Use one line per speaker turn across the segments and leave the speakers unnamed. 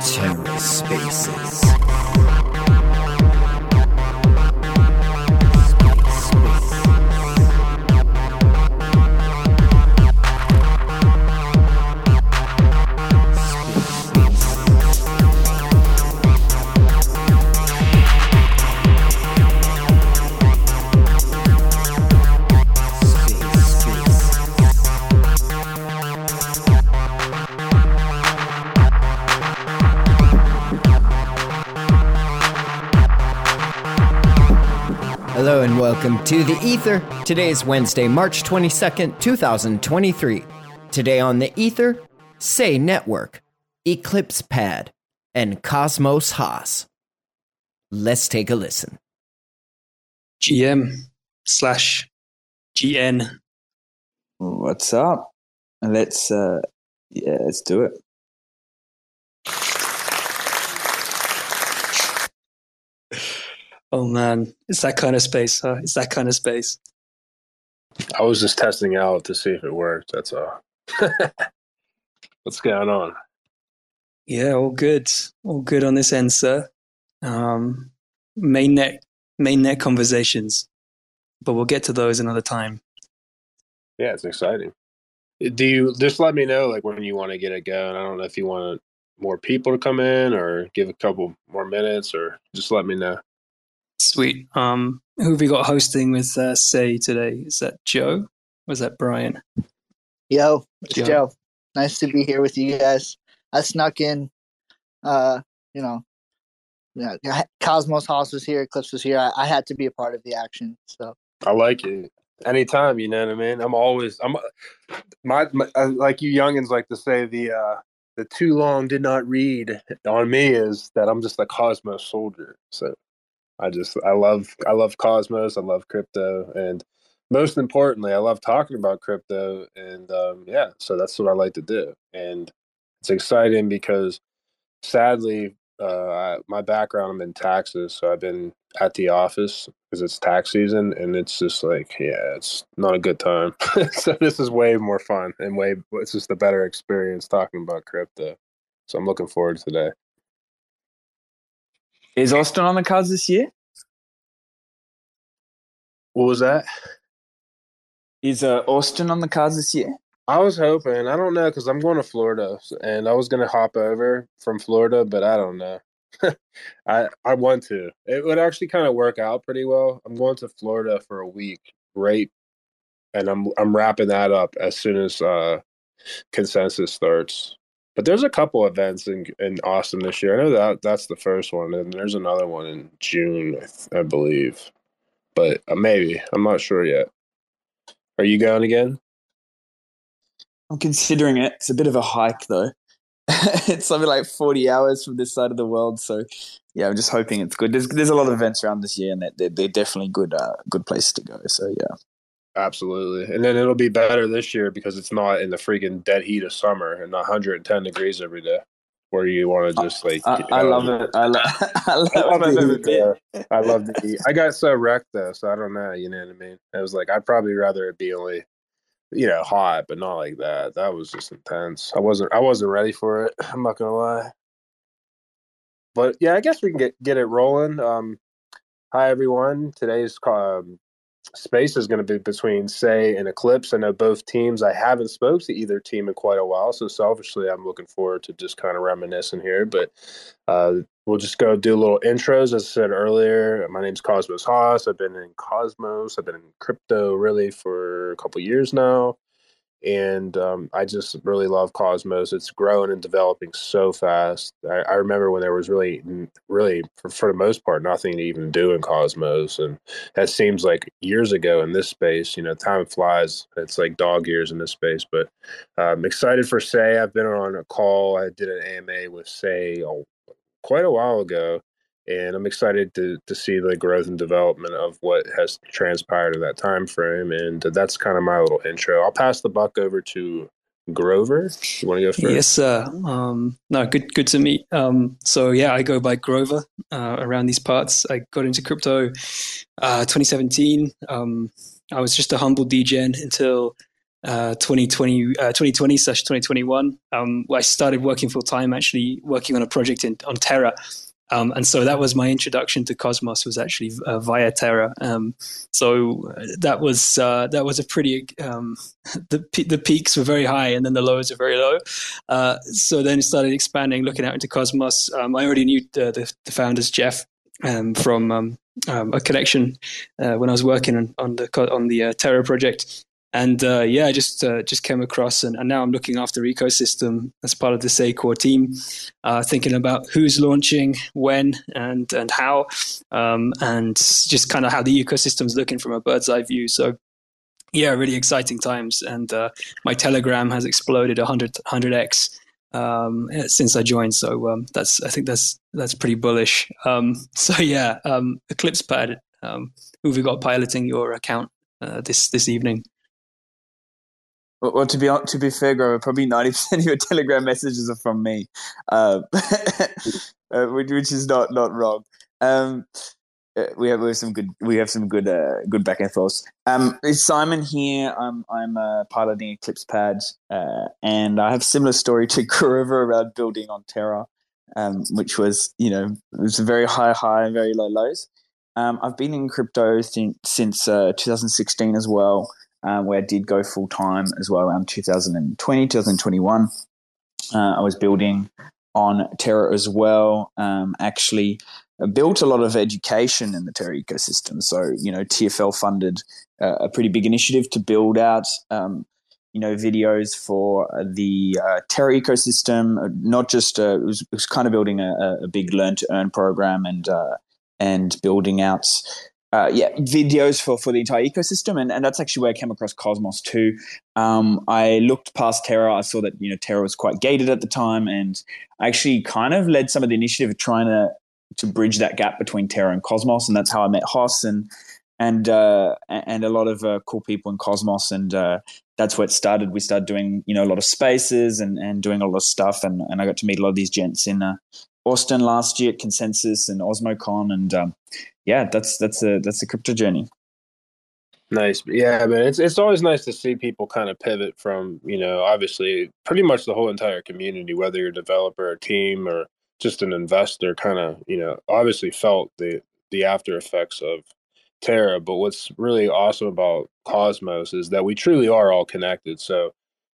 TerraSpaces. Hello welcome to the Ether. Today is Wednesday, March 22nd, 2023. Today on the Ether, Sei Network, Eclipse Pad, and Cosmos HOSS. Let's take a listen.
GM slash GN.
What's up? Let's uh yeah, let's do it.
Oh man, it's that kind of space, huh? It's that kind of space.
I was just testing out to see if it worked. That's all. What's going on?
Yeah, all good. All good on this end, sir. Um mainnet mainnet conversations. But we'll get to those another time.
Yeah, it's exciting. Do you just let me know like when you want to get it going? I don't know if you want more people to come in or give a couple more minutes or just let me know.
Sweet. Um who have we got hosting with uh, Sei today? Is that Joe? Or is that Brian?
Yo, it's
Joe.
Joe. Nice to be here with you guys. I snuck in, uh, you know, yeah, Cosmos HOSS was here, Eclipse was here. I, I had to be a part of the action. So
I like it. Anytime, you know what I mean. I'm always I'm my, my uh, like you youngins like to say the uh the too long did not read on me is that I'm just a Cosmos soldier. So I just I love I love Cosmos. I love crypto, and most importantly, I love talking about crypto. And um, yeah, so that's what I like to do. And it's exciting because sadly, uh, I, my background I'm in taxes, so I've been at the office because it's tax season, and it's just like yeah, it's not a good time. so this is way more fun and way it's just a better experience talking about crypto. So I'm looking forward to today.
Is Austin on the cards this year?
What was that?
Is uh, Austin on the cards this year?
I was hoping. I don't know because I'm going to Florida, and I was going to hop over from Florida, but I don't know. I I want to. It would actually kind of work out pretty well. I'm going to Florida for a week, right? And I'm I'm wrapping that up as soon as uh, consensus starts. But there's a couple events in in Austin this year. I know that that's the first one, and there's another one in June, I, th- I believe. But uh, maybe I'm not sure yet. Are you going again?
I'm considering it. It's a bit of a hike though. it's something like 40 hours from this side of the world. So yeah, I'm just hoping it's good. There's there's a lot of events around this year, and they're, they're, definitely good uh, good places to go. So yeah.
Absolutely. And then it'll be better this year because it's not in the freaking dead heat of summer and 110 degrees every day where you want to just like.
I, I love it. I, lo- I love,
I love the heat. I love the heat. I got so wrecked though, so I don't know. You know what I mean? I was like, I'd probably rather it be only, you know, hot, but not like that. That was just intense. I wasn't. I wasn't ready for it. I'm not gonna lie. But yeah, I guess we can get get it rolling. Um, hi everyone. Today's um, space is going to be between Sei and Eclipse. I know both teams. I haven't spoke to either team in quite a while, so selfishly, I'm looking forward to just kind of reminiscing here. But uh, we'll just go do little intros. As I said earlier, my name's Cosmos HOSS. I've been in Cosmos. I've been in crypto really for a couple years now. And um, I just really love Cosmos. It's growing and developing so fast. I, I remember when there was really, really, for, for the most part, nothing to even do in Cosmos. And that seems like years ago in this space. You know, time flies. It's like dog years in this space. But I'm excited for Sei. I've been on a call. I did an AMA with Sei quite a while ago, and I'm excited to to see the growth and development of what has transpired in that time frame. And that's kind of my little intro. I'll pass the buck over to Grover. You want to go first?
Yes, sir. Um, no, good, good to meet. Um, so yeah, I go by Grover uh, around these parts. I got into crypto uh, 2017. Um, I was just a humble degen until uh, 2020 uh, 2020 slash 2021. Um, I started working full time, actually working on a project in, on Terra. Um, and so that was my introduction to Cosmos was actually uh, via Terra. Um, so that was uh, that was a pretty um, the the peaks were very high and then the lows are very low. Uh, so then it started expanding, looking out into Cosmos. Um, I already knew the, the, the founders Jeff um, from um, a connection uh, when I was working on, on the on the uh, Terra project, and uh, yeah, I just uh, just came across, and, and, now I'm looking after ecosystem as part of the Sei core team, uh, thinking about who's launching, when, and and how, um, and just kind of how the ecosystem's looking from a bird's eye view. So yeah, really exciting times, and uh, my Telegram has exploded 100 100x um, since I joined. So um, that's I think that's that's pretty bullish. Um, so yeah, um, Eclipse Pad, um, we got piloting your account uh, this this evening?
Well, to be to be fair, Grover, probably ninety percent of your Telegram messages are from me, uh, uh, which, which, is not not wrong. Um, uh, we have we have some good we have some good uh, good back and forth. Um, it's Simon here. I'm I'm uh, piloting Eclipse Pad, uh, and I have a similar story to Grover around building on Terra, um, which was you know it was a very high high and very low lows. Um, I've been in crypto since since uh, 2016 as well um, where I did go full time as well around 2020, 2021. Uh, I was building on Terra as well. Um, actually, built a lot of education in the Terra ecosystem. So, you know, TFL funded uh, a pretty big initiative to build out, um, you know, videos for the uh, Terra ecosystem. Uh, not just uh, it was, it, was, kind of building a, a big learn to earn program and uh, and building out uh, yeah, videos for, for the entire ecosystem. And, and that's actually where I came across Cosmos too. Um, I looked past Terra. I saw that, you know, Terra was quite gated at the time. And I actually kind of led some of the initiative of trying to, to bridge that gap between Terra and Cosmos. And that's how I met Hoss and, and, uh, and a lot of uh, cool people in Cosmos. And uh, that's where it started. We started doing, you know, a lot of spaces and, and doing a lot of stuff. And, and I got to meet a lot of these gents in uh, Austin last year at Consensus and OsmoCon. And, um, yeah, that's that's a that's a crypto journey.
Nice, yeah, man. It's it's always nice to see people kind of pivot from you know obviously pretty much the whole entire community, whether you're a developer, a team, or just an investor. Kind of you know obviously felt the the after effects of Terra. But what's really awesome about Cosmos is that we truly are all connected. So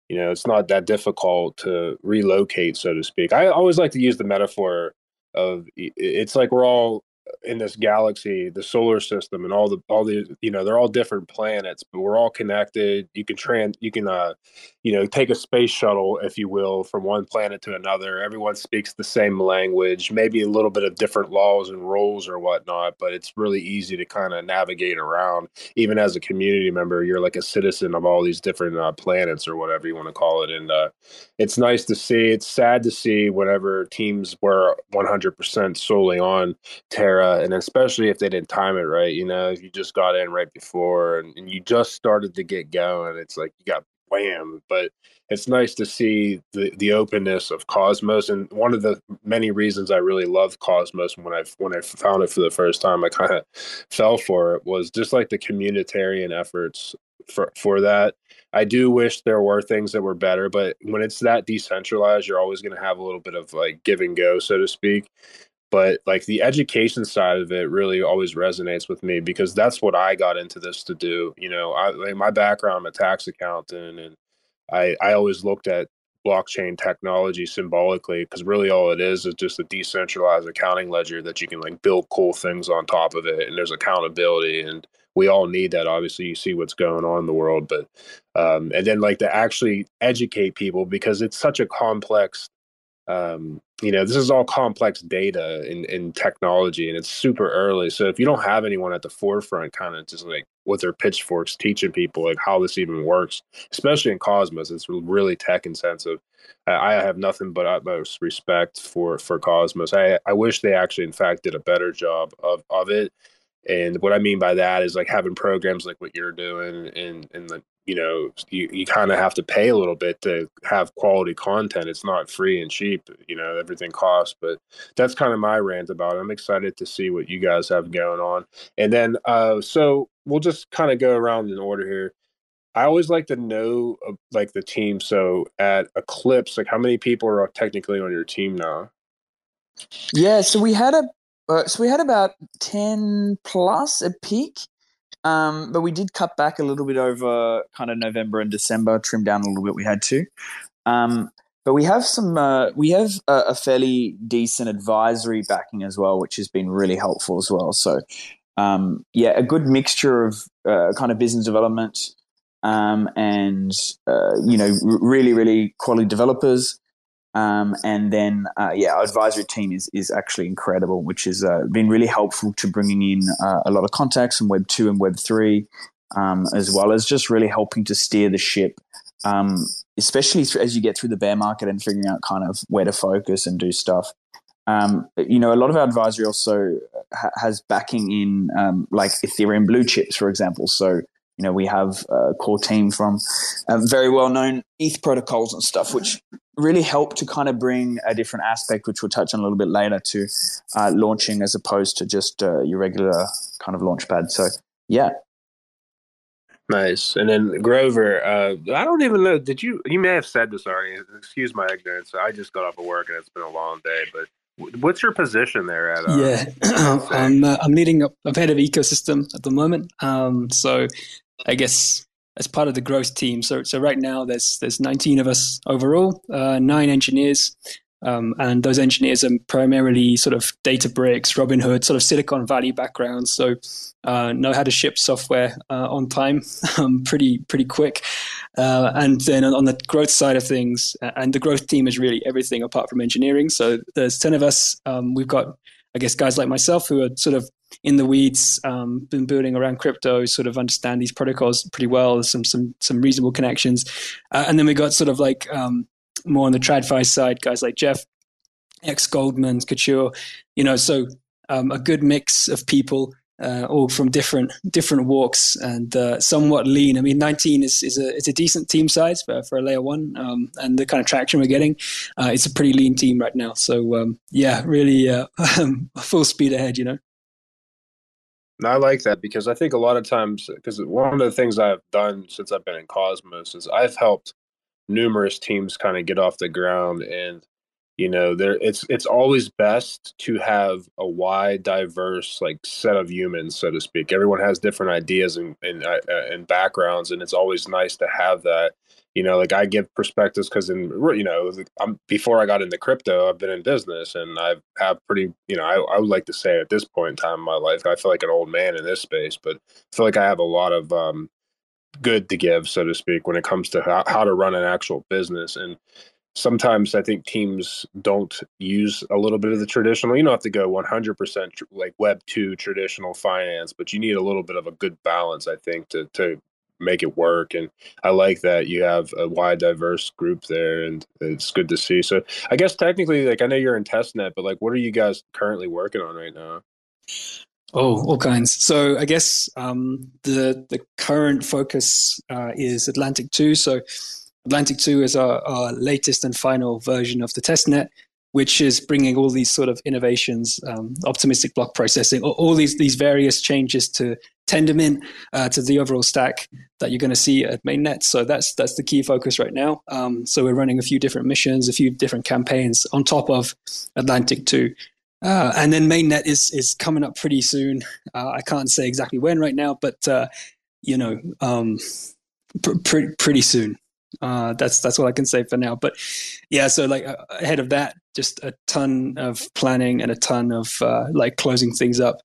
you know it's not that difficult to relocate, so to speak. I always like to use the metaphor of it's like we're all in this galaxy, the solar system, and all the all the you know they're all different planets, but we're all connected. You can trans you can uh, you know take a space shuttle, if you will, from one planet to another. Everyone speaks the same language, maybe a little bit of different laws and rules or whatnot, but it's really easy to kind of navigate around. Even as a community member, you're like a citizen of all these different uh, planets or whatever you want to call it, and uh, it's nice to see. It's sad to see whenever teams were 100% solely on Terra era, and especially if they didn't time it right. You know, if you just got in right before and, and you just started to get going, it's like you got wham. But it's nice to see the the openness of Cosmos, and one of the many reasons I really loved Cosmos when I when I found it for the first time, I kind of fell for it was just like the communitarian efforts for for that. I do wish there were things that were better, but when it's that decentralized, you're always going to have a little bit of like give and go, so to speak but like the education side of it really always resonates with me because that's what I got into this to do. You know, I like my background, I'm a tax accountant, and I I always looked at blockchain technology symbolically because really all it is is just a decentralized accounting ledger that you can like build cool things on top of it, and there's accountability and we all need that obviously you see what's going on in the world but um, and then like to actually educate people because it's such a complex um, you know, this is all complex data in, in technology and it's super early. So if you don't have anyone at the forefront, kind of just like with their pitchforks teaching people like how this even works, especially in Cosmos, it's really tech intensive. I have nothing but utmost respect for for Cosmos. I I wish they actually, in fact, did a better job of of it. And what I mean by that is like having programs like what you're doing and and you know you, you kind of have to pay a little bit to have quality content it's not free and cheap you know everything costs but that's kind of my rant about it i'm excited to see what you guys have going on and then uh so we'll just kind of go around in order here. I always like to know uh, like the team. So at Eclipse, like how many people are technically on your team now?
Yeah, so we had a uh, so we had about ten plus a peak, um, but we did cut back a little bit over kind of November and December, trim down a little bit. We had to, um, but we have some uh, we have a, a, fairly decent advisory backing as well, which has been really helpful as well. So um, yeah, a good mixture of uh, kind of business development um, and uh, you know really really quality developers. Um, and then, uh, yeah, our advisory team is is actually incredible, which has uh, been really helpful to bringing in uh, a lot of contacts from Web two and Web three, um, as well as just really helping to steer the ship, um, especially as you get through the bear market and figuring out kind of where to focus and do stuff. Um, you know, a lot of our advisory also ha- has backing in um, like Ethereum blue chips, for example. So you know, we have a core team from um, very well known ETH protocols and stuff, which really help to kind of bring a different aspect, which we'll touch on a little bit later, to uh, launching as opposed to just uh, your regular kind of launchpad. So, yeah.
Nice. And then Grover, uh, I don't even know. Did you? You may have said this already. Excuse my ignorance. I just got off of work and it's been a long day. But What's your position there at?
Uh, yeah, I'm uh, I'm leading up. I'm head of ecosystem at the moment. Um, so I guess as part of the growth team. So so right now there's there's 19 of us overall, uh, nine engineers, um, and those engineers are primarily sort of Databricks, Robinhood, sort of Silicon Valley backgrounds. So uh, know how to ship software uh, on time, um, pretty pretty quick. Uh, and then on the growth side of things, and the growth team is really everything apart from engineering. So there's ten of us. Um, we've got, I guess, guys like myself who are sort of in the weeds, um, been building around crypto, sort of understand these protocols pretty well. Some some some reasonable connections, uh, and then we got sort of like um, more on the TradFi side, guys like Jeff, ex Goldman, Couture, you know, so um, a good mix of people. Uh, all from different different walks and uh, somewhat lean. I mean, 19 is, is a it's a decent team size for, for a layer one, um, and the kind of traction we're getting, uh, it's a pretty lean team right now. So um, yeah, really uh, full speed ahead. You know.
I like that because I think a lot of times, because one of the things I've done since I've been in Cosmos is I've helped numerous teams kind of get off the ground and you know there it's it's always best to have a wide diverse like set of humans so to speak. Everyone has different ideas and and, uh and backgrounds and it's always nice to have that you know like i give perspectives because in you know I'm, before i got into crypto i've been in business and i have pretty you know I, I would like to say at this point in time in my life i feel like an old man in this space but i feel like i have a lot of um, good to give, so to speak, when it comes to how, how to run an actual business. And sometimes I think teams don't use a little bit of the traditional. You don't have to go 100% tr- like Web two traditional finance, but you need a little bit of a good balance, I think, to to make it work. And I like that you have a wide, diverse group there, and it's good to see. So I guess technically, like I know you're in testnet, but like, what are you guys currently working on right now?
Oh, all kinds. So I guess um, the the current focus uh, is Atlantic two. So Atlantic two is our, our latest and final version of the testnet, which is bringing all these sort of innovations, um, optimistic block processing, all, all, these these various changes to Tendermint uh, to the overall stack that you're going to see at mainnet. So that's that's the key focus right now. Um, so we're running a few different missions, a few different campaigns on top of Atlantic two. Uh, and then mainnet is is coming up pretty soon. Uh, I can't say exactly when right now, but uh, you know, um, pr- pr- pretty soon. Uh, that's that's what I can say for now. But yeah, so like uh, ahead of that, just a ton of planning and a ton of like closing things up.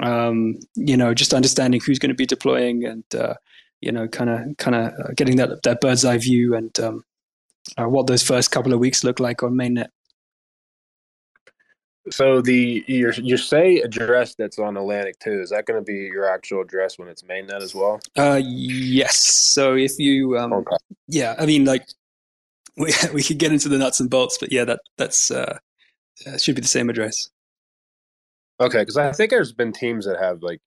Um, you know, just understanding who's going to be deploying and you know, kind of kind of getting that that bird's eye view and um, what those first couple of weeks look like on mainnet.
So the your your Sei address that's on Atlantic two is that going to be your actual address when it's mainnet as well?
Uh, yes. So if you um, okay. yeah, I mean like we we could get into the nuts and bolts, but yeah, that that's uh, uh should be the same address.
Okay, because I think there's been teams that have like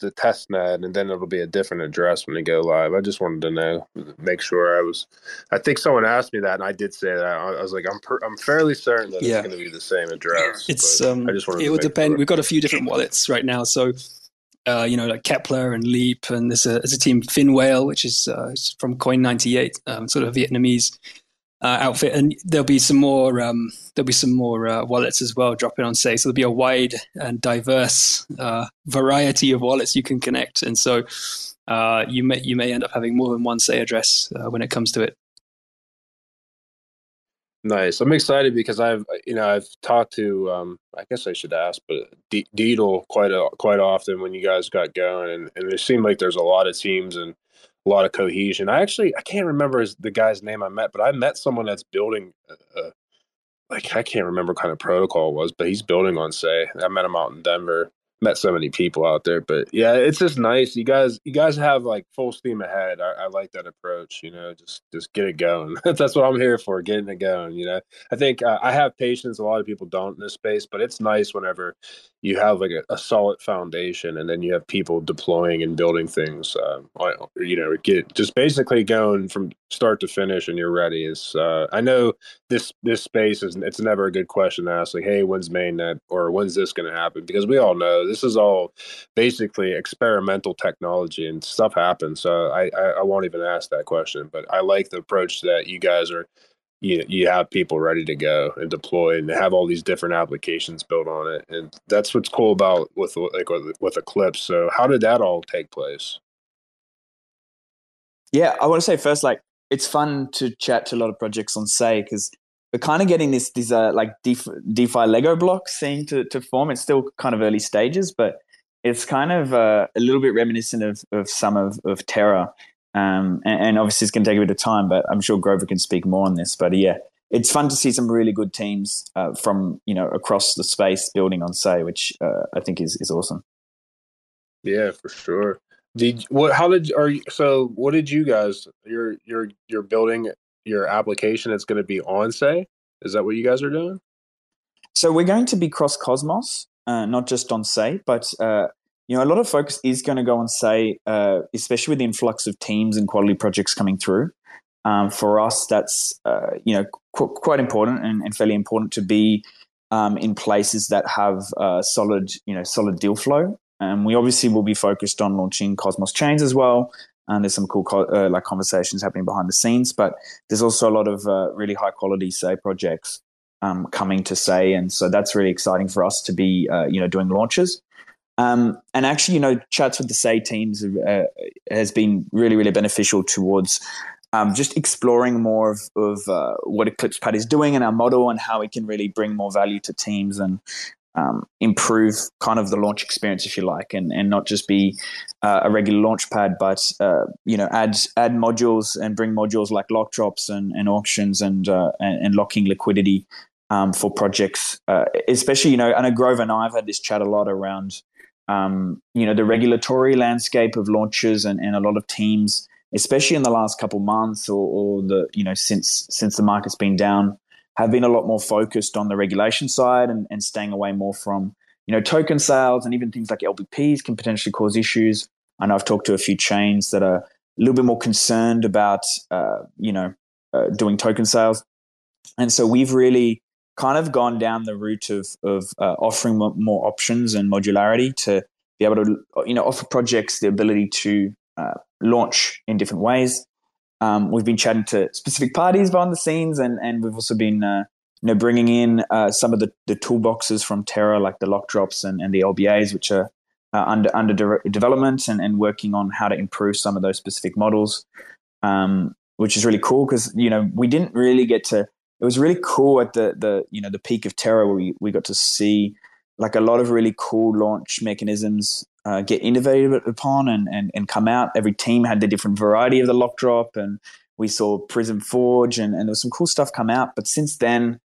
the test net and then it'll be a different address when they go live. I just wanted to know, make sure I was. I think someone asked me that, and I did say that. I was like, I'm per, I'm fairly certain that yeah. it's going to be the same address.
It's um, I just wanted. It would depend. Sure. We've got a few different wallets right now, so uh, you know, like Keplr and Leap, and there's a, there's a team Finwhale, which is uh, from Coin ninety eight, um, sort of Vietnamese uh, outfit, and there'll be some more um, there'll be some more uh, wallets as well dropping on Sei. So there'll be a wide and diverse uh, variety of wallets you can connect, and so uh, you may you may end up having more than one Sei address when it comes to it.
Nice. I'm excited because I've you know I've talked to um, I guess I should ask, but Deedle quite a, quite often when you guys got going, and, and it seemed like there's a lot of teams and a lot of cohesion. I actually I can't remember the guy's name I met, but I met someone that's building a, a, like I can't remember kind of protocol it was, but he's building on Sei I met him out in Denver, met so many people out there but yeah it's just nice. You guys you guys have like full steam ahead. I, I like that approach you know just just get it going. That's what i'm here for getting it going you know. I think uh, i have patience. A lot of people don't in this space but it's nice whenever you have like a, a solid foundation and then you have people deploying and building things um, you know get just basically going from start to finish and you're ready is uh, i know this this space is it's never a good question to ask like hey when's mainnet or when's this going to happen? Because we all know this is all basically experimental technology and stuff happens. So I, I, I won't even ask that question, but I like the approach that you guys are you you have people ready to go and deploy and have all these different applications built on it and that's what's cool about with like with, with eclipse so how did that all take place
yeah i want to say first like it's fun to chat to a lot of projects on Sei because we're kind of getting this these uh, like DeFi, DeFi Lego blocks seem to, to form. It's still kind of early stages, but it's kind of uh, a little bit reminiscent of, of some of, of Terra. Um, and, and, obviously, it's going to take a bit of time, but I'm sure Grover can speak more on this. But yeah, it's fun to see some really good teams uh, from you know across the space building on Sei, which uh, I think is is awesome.
Yeah, for sure. Did what? How did are you? So, what did you guys? You're you're you're building your application that's going to be on Sei is that what you guys are doing?
So we're going to be cross cosmos uh, not just on Sei but uh, you know a lot of focus is going to go on Sei uh, especially with the influx of teams and quality projects coming through. Um, for us that's uh, you know qu- quite important and, and, fairly important to be um, in places that have uh, solid you know solid deal flow. And we obviously will be focused on launching Cosmos chains as well, and there's some cool co- uh, like conversations happening behind the scenes. But there's also a lot of uh, really high quality Sei projects um, coming to Sei, and so that's really exciting for us to be uh, you know doing launches. Um, and actually, you know, chats with the Sei teams uh, has been really really beneficial towards. Um, just exploring more of, of uh, what Eclipse Pad is doing and our model and how we can really bring more value to teams and um, improve kind of the launch experience, if you like, and, and not just be uh, a regular launch pad, but uh, you know add add modules and bring modules like lock drops and, and auctions and, uh, and, and locking liquidity um, for projects. Uh, especially, you know, I know Grover and I have had this chat a lot around um, you know the regulatory landscape of launches and, and a lot of teams, especially in the last couple months or, or the you know since since the market's been down have been a lot more focused on the regulation side and, and staying away more from you know token sales and even things like LPPs can potentially cause issues. I know I've talked to a few chains that are a little bit more concerned about uh, you know uh, doing token sales, and so we've really kind of gone down the route of of uh, offering more options and modularity to be able to you know offer projects the ability to uh, launch in different ways um, we've been chatting to specific parties behind the scenes, and and we've also been uh, you know bringing in uh, some of the, the toolboxes from Terra, like the lock drops and, and the LBAs, which are uh, under under de- development, and, and working on how to improve some of those specific models, um, which is really cool because you know we didn't really get to. It was really cool at the the you know the peak of Terra where we we got to see like a lot of really cool launch mechanisms uh, get innovated upon and, and, and come out. Every team had the different variety of the lock drop, and we saw Prism Forge, and, and there was some cool stuff come out. But since then,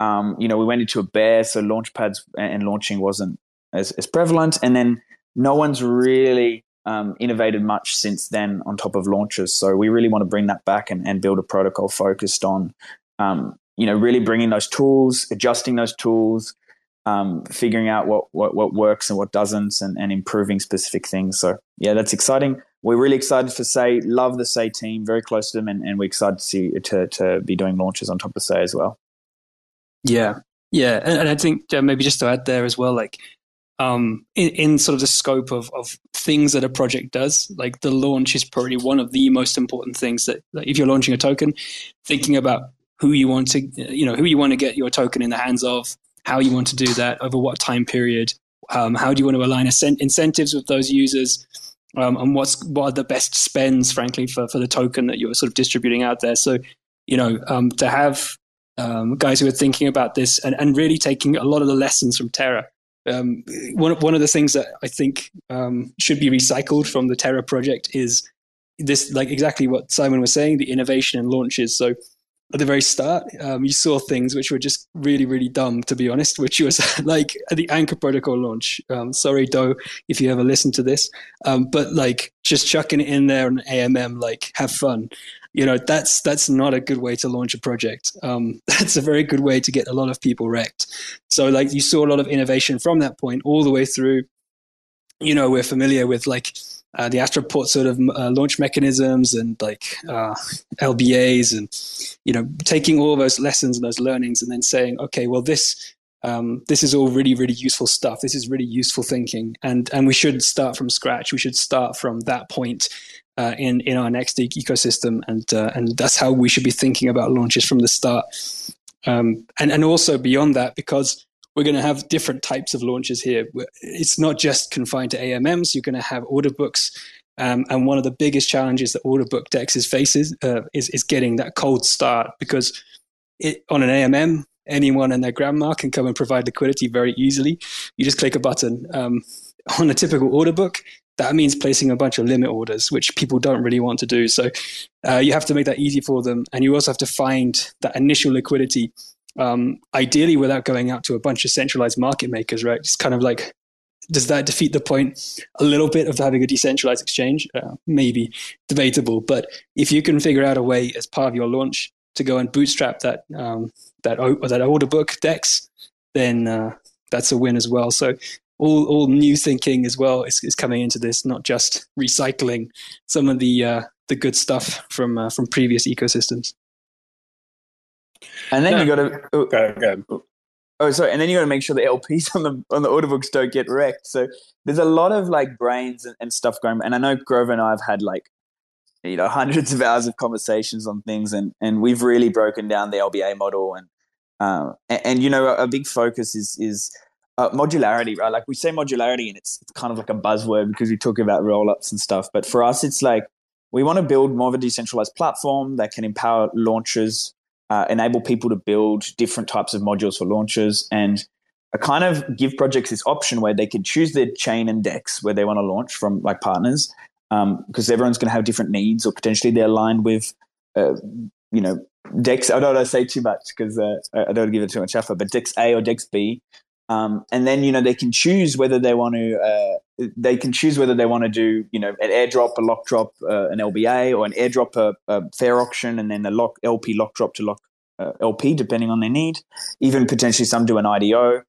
um, you know, we went into a bear, so launch pads and launching wasn't as, as prevalent. And then no one's really um, innovated much since then on top of launches. So we really want to bring that back and, and build a protocol focused on, um, you know, really bringing those tools, adjusting those tools, um, figuring out what, what, what works and what doesn't and, and improving specific things. So yeah, that's exciting. We're really excited for Sei. love the Sei team, very close to them, and, and we're excited to see to, to be doing launches on top of Sei as well.
Yeah, yeah, and, and I think maybe just to add there as well, like um, in, in, sort of the scope of, of things that a project does. Like the launch is probably one of the most important things that, that, if you're launching a token, thinking about who you want to, you know, who you want to get your token in the hands of, how you want to do that, over what time period, um, how do you want to align incentives with those users, um, and what's what are the best spends, frankly, for for the token that you're sort of distributing out there. So, you know, um, to have um, guys who are thinking about this and, and really taking a lot of the lessons from Terra. Um, one one of the things that I think um, should be recycled from the Terra project is this, like exactly what Simon was saying, the innovation and launches. So at the very start, um, you saw things which were just really, really dumb, to be honest, which was like the Anchor Protocol launch. Um, sorry, Do, if you ever listen to this, um, but like just chucking it in there on AMM, like have fun. You know, that's that's not a good way to launch a project. Um, that's a very good way to get a lot of people wrecked. So, like, you saw a lot of innovation from that point all the way through. You know, we're familiar with like uh, the Astroport sort of uh, launch mechanisms and like uh, LBAs and you know taking all those lessons and those learnings and then saying okay well this um, this is all really really useful stuff. This is really useful thinking. And and we should start from scratch. We should start from that point uh, in in our next ecosystem. And uh, and that's how we should be thinking about launches from the start. Um, and and also beyond that because we're going to have different types of launches here. It's not just confined to AMMs. You're going to have order books. Um, and one of the biggest challenges that order book dexes faces uh, is, is getting that cold start because it, on an AMM, anyone and their grandma can come and provide liquidity very easily. You just click a button. Um, on a typical order book, that means placing a bunch of limit orders, which people don't really want to do. So uh, you have to make that easy for them. And you also have to find that initial liquidity um, ideally without going out to a bunch of centralized market makers, right? It's kind of like, does that defeat the point a little bit of having a decentralized exchange? Uh, maybe debatable, but if you can figure out a way as part of your launch to go and bootstrap that um, that that order book dex, then uh, that's a win as well. So all all new thinking as well is, is coming into this, not just recycling some of the uh, the good stuff from uh, from previous ecosystems.
And then no. you got to. Oh, go, go. Oh, sorry. And then you got to make sure the LPs on the on the order books don't get wrecked. So there's a lot of like brains and, and stuff going. And I know Grover and I have had like you know hundreds of hours of conversations on things, and and we've really broken down the LBA model. And uh, and, and, you know a big focus is is uh, modularity, right? Like we say modularity, and it's, it's kind of like a buzzword because we talk about roll ups and stuff. But for us, it's like we want to build more of a decentralized platform that can empower launchers uh, enable people to build different types of modules for launches and a kind of give projects this option where they can choose their chain and dex where they want to launch from like partners because um, everyone's going to have different needs or potentially they're aligned with uh, you know dex i don't want to say too much because uh, i don't give it too much effort but dex a or dex b. Um, and then you know they can choose whether they want to uh, they can choose whether they want to do you know an airdrop, a lock drop, uh, an LBA, or an airdrop, a, a, fair auction, and then a lock LP lock drop to lock uh, LP depending on their need. Even potentially some do an IDO,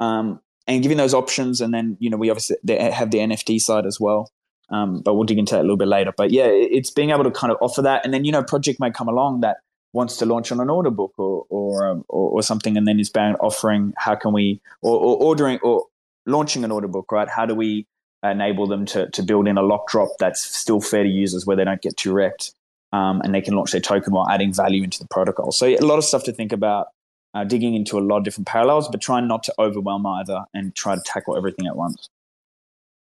um, and giving those options, and then you know we obviously have the NFT side as well. Um, but we'll dig into that a little bit later. But yeah, it's being able to kind of offer that, and then you know, project might come along that wants to launch on an order book or or, um, or, or something, and then is bound offering how can we or, or, ordering or launching an order book, right? How do we enable them to to build in a lock drop that's still fair to users where they don't get too wrecked, um, and they can launch their token while adding value into the protocol. So a lot of stuff to think about. Uh, digging into a lot of different parallels, but trying not to overwhelm either and try to tackle everything at once.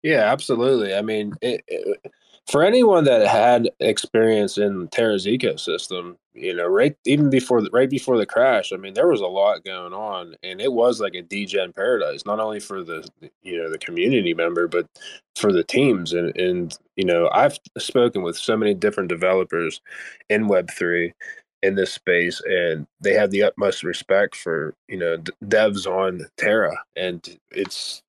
Yeah, absolutely. I mean, it, it, for anyone that had experience in Terra's ecosystem, you know, right even before the, right before the crash, I mean, there was a lot going on, and it was like a degen paradise, not only for the you know the community member, but for the teams. And and you know, I've spoken with so many different developers in Web three, in this space and they have the utmost respect for you know devs on terra and it's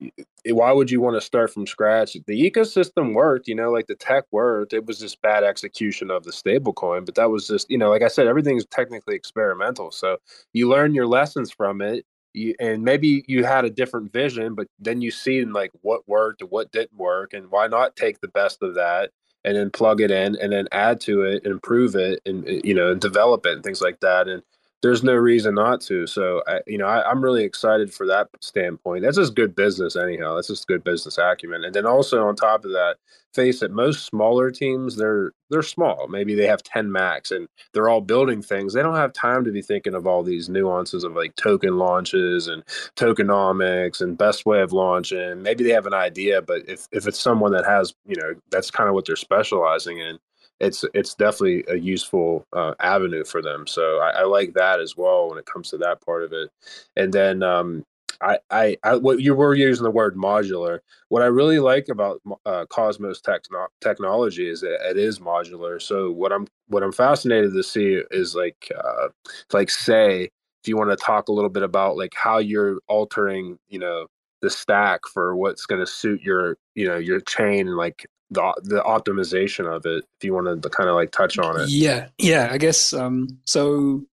it, why would you want to start from scratch? The ecosystem worked you know like the tech worked. It was just bad execution of the stablecoin but that was just you know like i said everything's technically experimental so you learn your lessons from it you, and maybe you had a different vision but then you see like what worked and what didn't work and why not take the best of that and then plug it in and then add to it and improve it and you know and develop it and things like that. And there's no reason not to. So, I, you know, I, am really excited for that standpoint. That's just good business, anyhow. That's just good business acumen. And then also on top of that, face it, most smaller teams they're they're small. Maybe they have ten max, and they're all building things. They don't have time to be thinking of all these nuances of like token launches and tokenomics and best way of launching. Maybe they have an idea, but if if it's someone that has, you know, that's kind of what they're specializing in it's it's definitely a useful uh, avenue for them. So I, I, like that as well when it comes to that part of it. And then um, I, I, I, what you were using the word modular. What I really like about uh, Cosmos techno- technology is that it is modular. So what I'm what I'm fascinated to see is like uh, like Sei if you want to talk a little bit about like how you're altering you know the stack for what's going to suit your you know your chain like the the optimization of it if you wanted to kind of like touch on it.
Yeah yeah i guess um so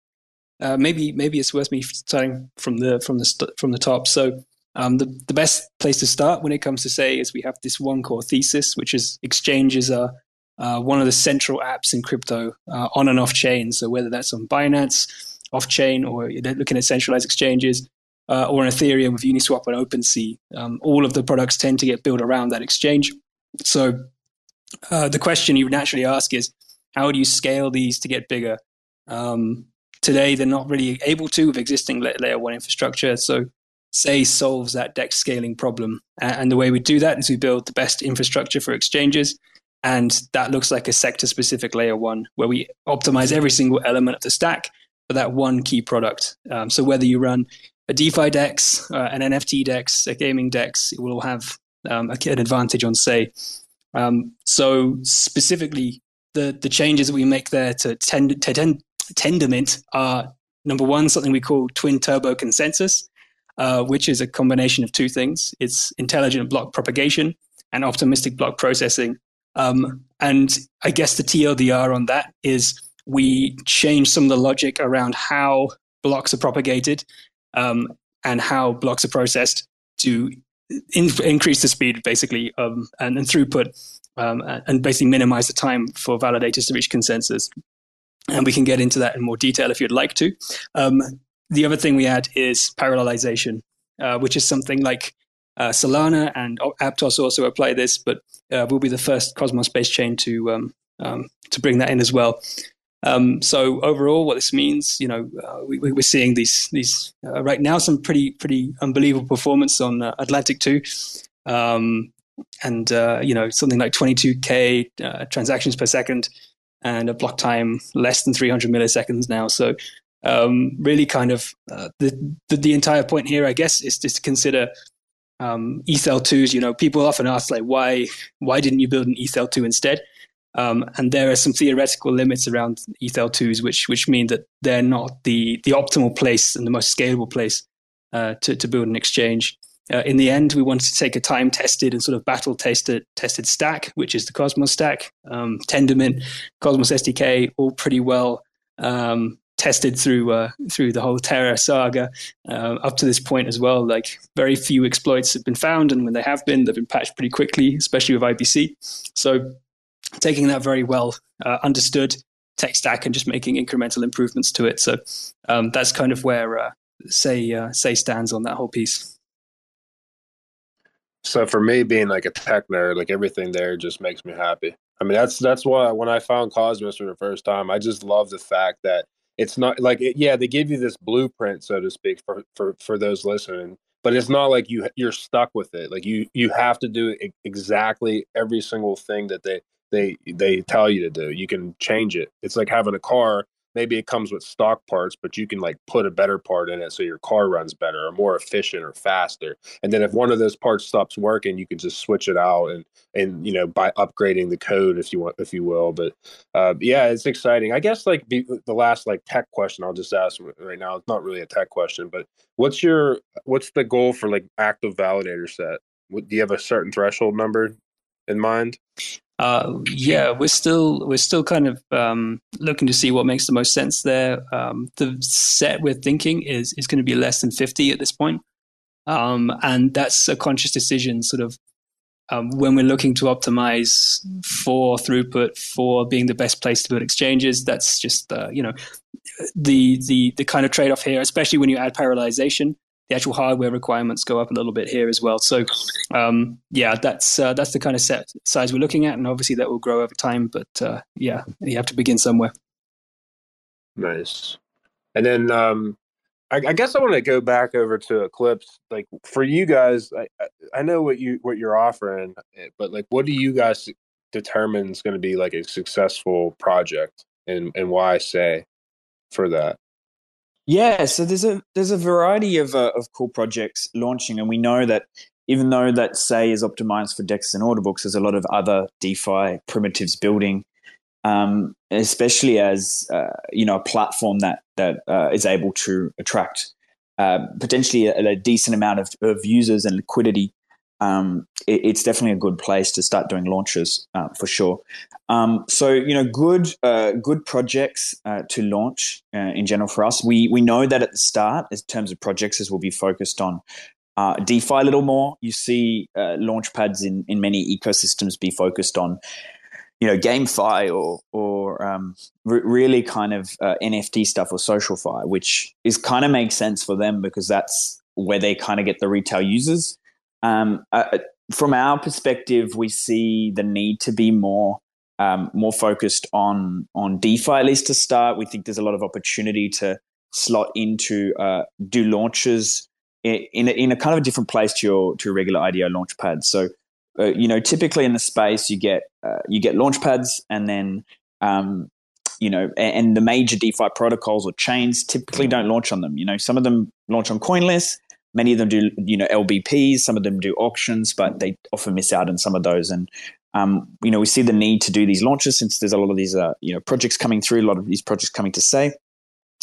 uh, maybe maybe it's worth me starting from the from the st- from the top. So um, the, the best place to start when it comes to Sei is we have this one core thesis which is exchanges are uh, one of the central apps in crypto uh, on and off chain. So whether that's on binance off chain or looking at centralized exchanges uh, or on ethereum with uniswap and opensea um, all of the products tend to get built around that exchange so uh, the question you would naturally ask is, how do you scale these to get bigger? Um, today, they're not really able to with existing layer one infrastructure. So Sei solves that DEX scaling problem. And the way we do that is we build the best infrastructure for exchanges. And that looks like a sector specific layer one where we optimize every single element of the stack for that one key product. Um, so whether you run a DeFi DEX, uh, an NFT DEX, a gaming DEX, it will have um, an advantage on Sei. Um, so specifically, the the changes that we make there to, tend, to tend, Tendermint are number one something we call twin turbo consensus, uh, which is a combination of two things. It's intelligent block propagation and optimistic block processing. Um, and I guess the TLDR on that is we change some of the logic around how blocks are propagated um, and how blocks are processed to in, increase the speed basically um, and, and, throughput um, and basically minimize the time for validators to reach consensus. And we can get into that in more detail if you'd like to. Um, the other thing we add is parallelization, uh, which is something like uh, Solana and Aptos also apply this, but uh, we'll be the first Cosmos-based chain to um, um, to bring that in as well. Um, so overall, what this means, you know, uh, we, are seeing these these uh, right now some pretty pretty unbelievable performance on uh, Atlantic two, um, and uh, you know something like 22k uh, transactions per second, and a block time less than 300 milliseconds now. So um, really, kind of uh, the, the, the entire point here, I guess, is just to consider um, ETHL2s. You know, people often ask like, why why didn't you build an ETHL2 instead? Um, and there are some theoretical limits around ETHL2s, which which mean that they're not the the optimal place and the most scalable place uh, to to build an exchange. Uh, in the end, we wanted to take a time tested and sort of battle tested tested stack, which is the Cosmos stack, um, Tendermint, Cosmos SDK, all pretty well um, tested through uh, through the whole Terra saga uh, up to this point as well. Like very few exploits have been found, and when they have been, they've been patched pretty quickly, especially with IBC. So taking that very well uh, understood tech stack and just making incremental improvements to it. So um, that's kind of where uh, Sei uh, Sei stands on that whole piece.
So for me, being like a tech nerd, like everything there just makes me happy. I mean, that's that's why when I found Cosmos for the first time, I just love the fact that it's not like it, yeah, they give you this blueprint, so to speak, for for for those listening. But it's not like you you're stuck with it. Like you you have to do exactly every single thing that they they they tell you to do. You can change it. It's like having a car. Maybe it comes with stock parts, but you can like put a better part in it so your car runs better or more efficient or faster. And then if one of those parts stops working, you can just switch it out and and you know by upgrading the code if you want if you will. But uh, yeah, it's exciting. I guess like the, the last like tech question I'll just ask right now. It's not really a tech question, but what's your what's the goal for like active validator set? Do you have a certain threshold number in mind?
Uh, yeah, we're still we're still kind of um, looking to see what makes the most sense there. Um, the set we're thinking is is going to be less than fifty at this point, um, and that's a conscious decision. Sort of um, when we're looking to optimize for throughput for being the best place to build exchanges. That's just uh, you know the the the kind of trade off here, especially when you add parallelization, the actual hardware requirements go up a little bit here as well. So, um, yeah, that's uh, that's the kind of set size we're looking at, and obviously that will grow over time. But uh, yeah, you have to begin somewhere.
Nice. And then um, I, I, guess I want to go back over to Eclipse. Like for you guys, I, I know what you what you're offering, eh, but like, what do you guys determine is going to be like a successful project, and and why say for that?
Yeah, so there's a there's a variety of uh, of cool projects launching, and we know that even though that Sei is optimized for DEX and order books, there's a lot of other DeFi primitives building, um, especially as uh, you know a platform that that uh, is able to attract uh, potentially a, a, decent amount of, of users and liquidity um, it, it's definitely a good place to start doing launches uh, for sure. Um, so you know, good uh, good projects uh, to launch uh, in general for us. We we know that at the start, in terms of projects, as we'll be focused on uh, DeFi a little more. You see uh, launch pads in in many ecosystems be focused on you know GameFi or or um, re- really kind of NFT stuff or SocialFi, which is kind of makes sense for them because that's where they kind of get the retail users um, uh, from our perspective, we see the need to be more um, more focused on on DeFi at least to start. We think there's a lot of opportunity to slot into uh, do launches in, in a, in a kind of a different place to your to your regular IDO launch pad. So, uh, you know, typically in the space, you get uh, you get launch pads, and then um, you know, and, and the major DeFi protocols or chains typically don't launch on them. You know, some of them launch on CoinList Many of them do, you know, LBPs. Some of them do auctions, but they often miss out on some of those. And um, you know, we see the need to do these launches since there's a lot of these, uh, you know, projects coming through. A lot of these projects coming to Sei.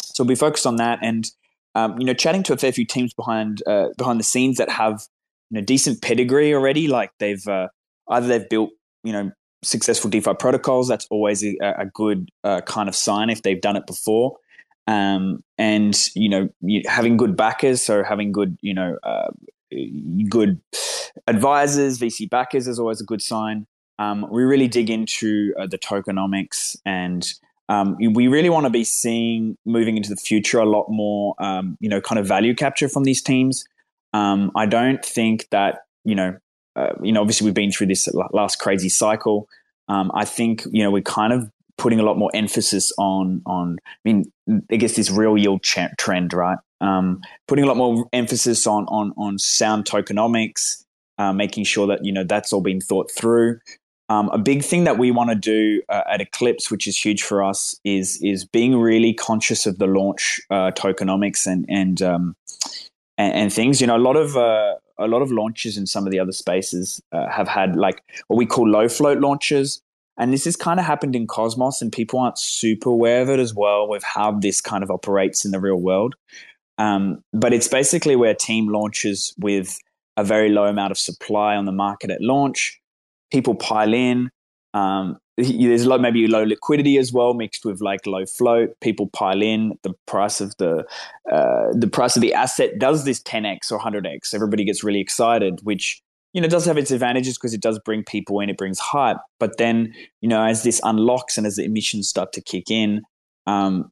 So we'll be focused on that, and um, you know, chatting to a fair few teams behind uh, behind the scenes that have you know decent pedigree already. Like they've uh, either they've built you know successful DeFi protocols. That's always a, a good uh, kind of sign if they've done it before um, and you know having good backers, so having good you know uh, good advisors, VC backers is always a good sign. Um, we really dig into uh, the tokenomics and um, we really want to be seeing moving into the future a lot more, um, you know, kind of value capture from these teams. Um, I don't think that you know, uh, you know, obviously we've been through this last crazy cycle. Um, I think you know we're kind of putting a lot more emphasis on on I mean I guess this real yield ch- trend right um, putting a lot more emphasis on on on sound tokenomics uh, making sure that you know that's all been thought through um, a big thing that we want to do uh, at Eclipse, which is huge for us, is is being really conscious of the launch uh, tokenomics and and, um, and, and things. You know, a lot of uh, a lot of launches in some of the other spaces uh, have had like what we call low float launches, and this has kind of happened in Cosmos, and people aren't super aware of it as well with how this kind of operates in the real world. Um, but it's basically where a team launches with a very low amount of supply on the market at launch. People pile in. Um, there's low, maybe low liquidity as well, mixed with like low float. People pile in. The price of the uh, the price of the asset does this 10x or 100x. Everybody gets really excited, which you know, it does have its advantages because it does bring people in, it brings hype. But then, you know, as this unlocks and as the emissions start to kick in, um,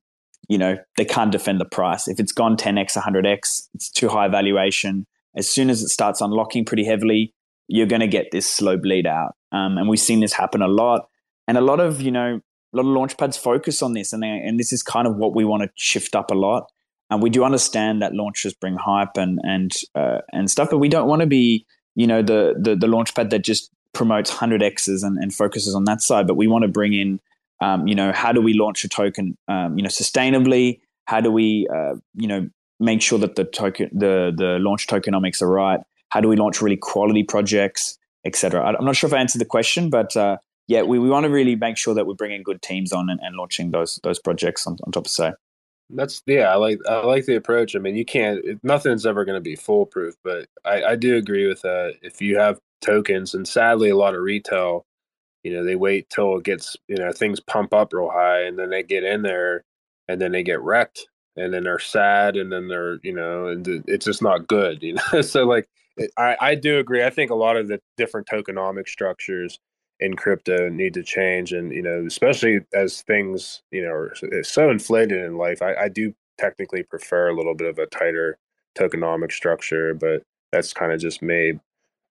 you know, they can't defend the price. If it's gone 10x, 100x, it's too high valuation. As soon as it starts unlocking pretty heavily, you're going to get this slow bleed out. Um, and we've seen this happen a lot. And a lot of, you know, a lot of launch pads focus on this. And, they, and this is kind of what we want to shift up a lot. And we do understand that launches bring hype and, and, uh, and stuff, but we don't want to be you know the the, the launchpad that just promotes 100x's and, and focuses on that side but we want to bring in um, you know how do we launch a token um, you know sustainably? How do we uh, you know make sure that the token the the launch tokenomics are right? How do we launch really quality projects etc i'm not sure if i answered the question but uh, yeah we, we want to really make sure that we're bringing good teams on and, and launching those those projects on, on top of Sei
that's yeah, I like I like the approach. I mean, you can't nothing's ever going to be foolproof, but I, I do agree with that. If you have tokens, and sadly, a lot of retail, you know, they wait till it gets you know things pump up real high, and then they get in there, and then they get wrecked, and then they're sad, and then they're you know, and it's just not good, you know. so like, I I do agree. I think a lot of the different tokenomic structures in crypto need to change. And you know, especially as things you know are so inflated in life, I, I do technically prefer a little bit of a tighter tokenomic structure, but that's kind of just me.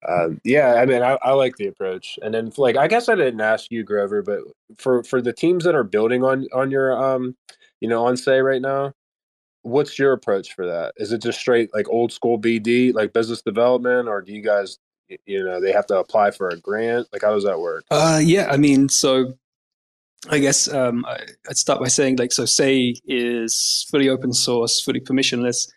Um, yeah, I mean, I, I, like the approach, and then like I guess I didn't ask you, Grover, but for for the teams that are building on on your um, you know, on Sei right now, what's your approach for that? Is it just straight like old school BD, like business development, or do you guys, you know, they have to apply for a grant? Like, how does that work?
Uh, yeah, I mean, so I guess um, I'd start by saying like, so Sei is fully open source, fully permissionless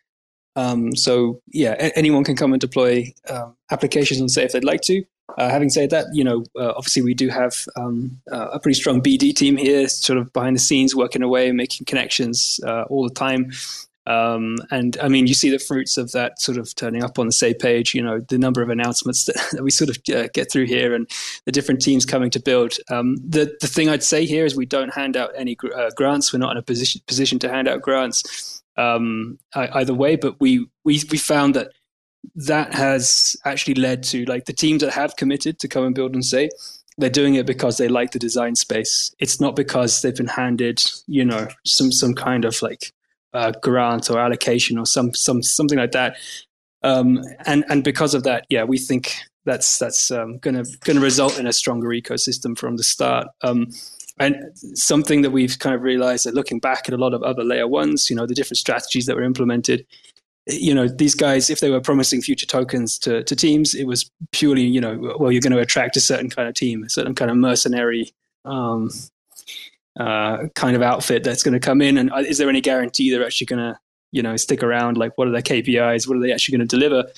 um, so yeah, a- anyone can come and deploy um, applications on Sei if they'd like to. Uh, having said that, you know, uh, obviously we do have um, uh, a pretty strong BD team here, sort of behind the scenes, working away, making connections uh, all the time. Um, and I mean, you see the fruits of that sort of turning up on the Sei page. You know, the number of announcements that, that we sort of uh, get through here, and the different teams coming to build. Um, the the thing I'd say here is we don't hand out any uh, grants. We're not in a position position to hand out grants um, either way. But we we we found that that has actually led to like the teams that have committed to come and build and say they're doing it because they like the design space. It's not because they've been handed you know some some kind of like uh, grant or allocation or some some something like that. Um, and and because of that, yeah, we think that's that's um, going to going to result in a stronger ecosystem from the start. Um, and something that we've kind of realized that looking back at a lot of other layer ones, you know, the different strategies that were implemented, you know, these guys, if they were promising future tokens to, to teams, it was purely, you know, well, you're going to attract a certain kind of team, a certain kind of mercenary um, uh, kind of outfit that's going to come in. And uh, is there any guarantee they're actually going to, you know, stick around? Like, what are their KPIs? What are they actually going to deliver?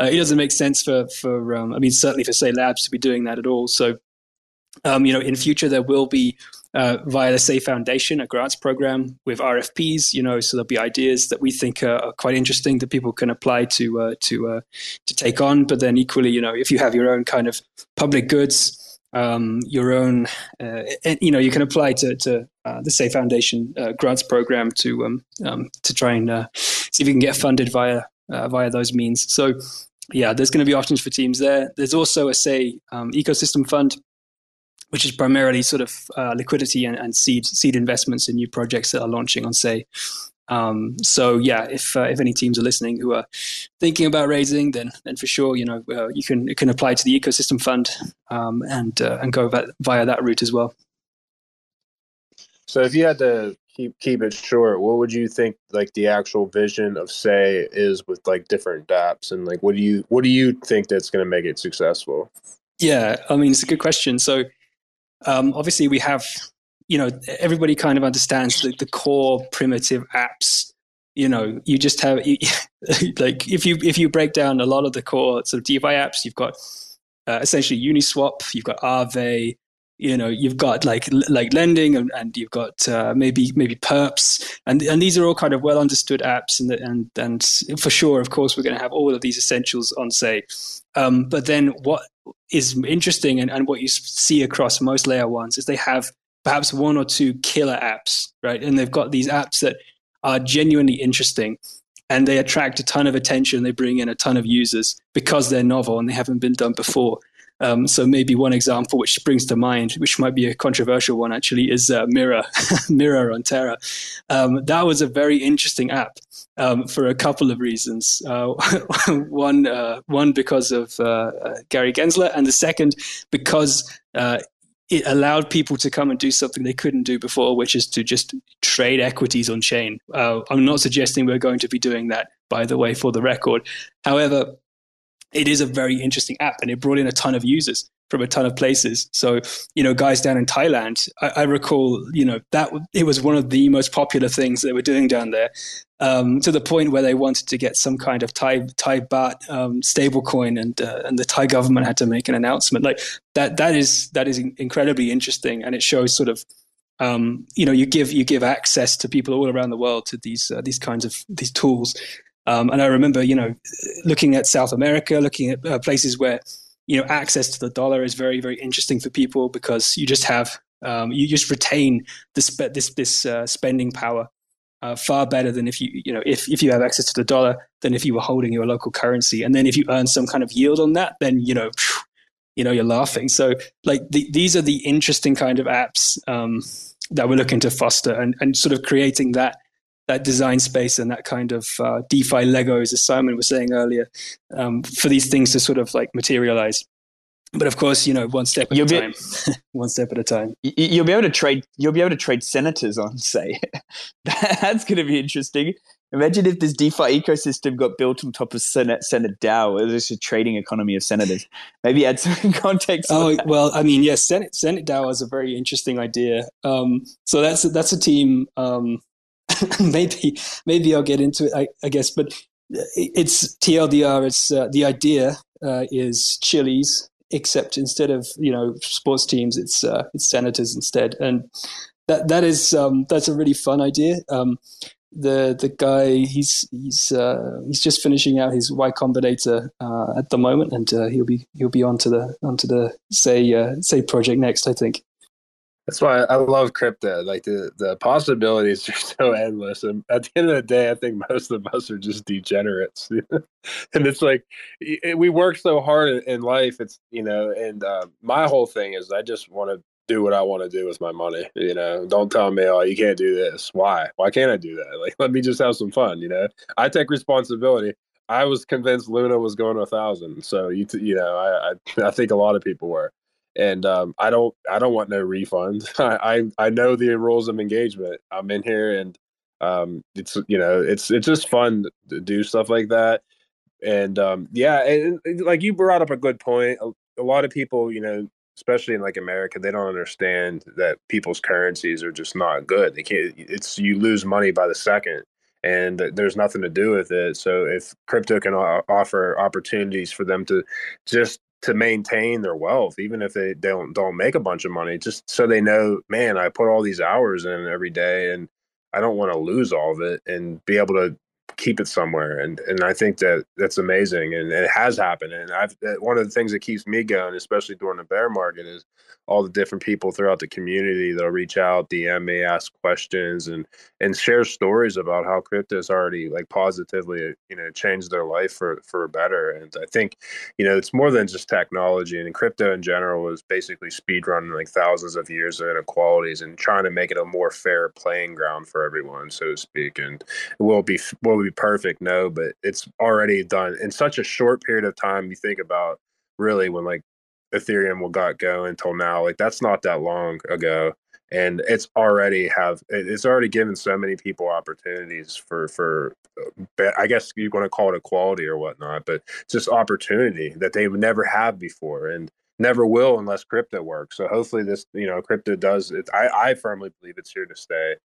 Uh, it doesn't make sense for for um, I mean certainly for Sei Labs to be doing that at all. So um, you know, in future there will be uh, via the Sei Foundation a grants program with RFPs. You know, so there'll be ideas that we think are, are quite interesting that people can apply to uh, to to take on. But then equally, you know, if you have your own kind of public goods. Um, your own, uh, you know, you can apply to, to uh, the Sei Foundation uh, grants program to um, um, to try and see if you can get funded via via those means. So, yeah, there's going to be options for teams there. There's also a Sei um, ecosystem fund which is primarily sort of uh, liquidity and, and, seed seed investments in new projects that are launching on Sei. Um, so yeah, if uh, if any teams are listening who are thinking about raising, then then for sure, you know, uh, you can you can apply to the ecosystem fund um, and uh, and go via that route as well.
So if you had to keep keep it short, what would you think like the actual vision of Sei is with like different DApps and like what do you what do you think that's going to make it successful?
Yeah, I mean it's a good question. So um, obviously, we have, you know, everybody kind of understands the, the core primitive apps. You know, you just have you, like if you if you break down a lot of the core sort of DeFi apps, you've got uh, essentially Uniswap, you've got Aave, you know you've got like like lending and, and you've got uh, maybe maybe perps and and these are all kind of well understood apps and and and for sure of course we're going to have all of these essentials on Sei um, but then what is interesting and, and what you see across most layer ones is they have perhaps one or two killer apps right and they've got these apps that are genuinely interesting and they attract a ton of attention they bring in a ton of users because they're novel and they haven't been done before um, so maybe one example which springs to mind, which might be a controversial one actually, is uh, Mirror, Mirror on Terra. Um, that was a very interesting app um, for a couple of reasons. Uh, one, uh, one because of uh, uh, Gary Gensler, and the second because uh, it allowed people to come and do something they couldn't do before, which is to just trade equities on chain. Uh, I'm not suggesting we're going to be doing that, by the way, for the record. However, it is a very interesting app and it brought in a ton of users from a ton of places. So, you know, guys down in Thailand, I, I recall, you know, that it was one of the most popular things they were doing down there, um, to the point where they wanted to get some kind of Thai Thai baht um, stablecoin, and uh, and the Thai government had to make an announcement. Like that, that is that is incredibly interesting, and it shows sort of. Um, you know, you give you give access to people all around the world to these uh, these kinds of these tools, um, and I remember, you know, looking at South America, looking at uh, places where, you know, access to the dollar is very, very interesting for people because you just have, um, you just retain this this this uh, spending power uh, far better than if you, you know, if if you have access to the dollar than if you were holding your local currency. And then if you earn some kind of yield on that, then you know, you know you're laughing. So like the, these are the interesting kind of apps um, that we're looking to foster and, and sort of creating that that design space and that kind of uh, DeFi Legos, as Simon was saying earlier, um, for these things to sort of like materialize. But of course, you know, one step at you'll a be, time. one step at a time.
You'll be able to trade. You'll be able to trade senators on, Sei. That's going to be interesting. Imagine if this DeFi ecosystem got built on top of Senate, Senate DAO, it's just a trading economy of senators. Maybe add some context.
Oh well, I mean, yes, Senate Senate DAO is a very interesting idea. Um, so that's that's a team. Um, maybe maybe I'll get into it. I, I guess, but it's TLDR. It's uh, the idea uh, is Chiliz, except instead of you know sports teams, it's uh, it's senators instead, and that that is um, that's a really fun idea. Um, the the guy he's he's uh, he's just finishing out his Y Combinator uh, at the moment, and uh, he'll be he'll be onto the onto the say say project next, I think.
That's why I love crypto. Like the the possibilities are so endless, and at the end of the day, I think most of us are just degenerates. and it's like we work so hard in life. It's you know, and uh, my whole thing is I just want to do what I want to do with my money. You know, don't tell me, oh, you can't do this. Why? Why can't I do that? Like, let me just have some fun. You know, I take responsibility. I was convinced Luna was going to a thousand, so you t- you know, I, I I think a lot of people were, and um, I don't I don't want no refund. I, I I know the rules of engagement. I'm in here, and um, it's you know, it's it's just fun to do stuff like that. And um, yeah, and, and like you brought up a good point. A, a lot of people, you know, especially in like America, they don't understand that people's currencies are just not good. They can't. It's you lose money by the second, and there's nothing to do with it. So if crypto can offer opportunities for them to just to maintain their wealth, even if they don't don't make a bunch of money, just so they know, man, I put all these hours in every day, and I don't want to lose all of it, and be able to keep it somewhere. And and I think that that's amazing and, it has happened. And I've one of the things that keeps me going especially during the bear market is all the different people throughout the community that'll reach out DM me ask questions and and share stories about how crypto has already like positively you know changed their life for for better. And I think you know it's more than just technology. And crypto in general is basically speed running like thousands of years of inequalities and trying to make it a more fair playing ground for everyone so to speak. And will be will be perfect no but it's already done. In such a short period of time you think about really when like ethereum will got going until now like that's not that long ago and it's already have it's already given so many people opportunities for for uh, i guess you want to call it equality or whatnot but just opportunity that they would never have before and never will unless crypto works. So hopefully this you know crypto does it i i firmly believe it's here to stay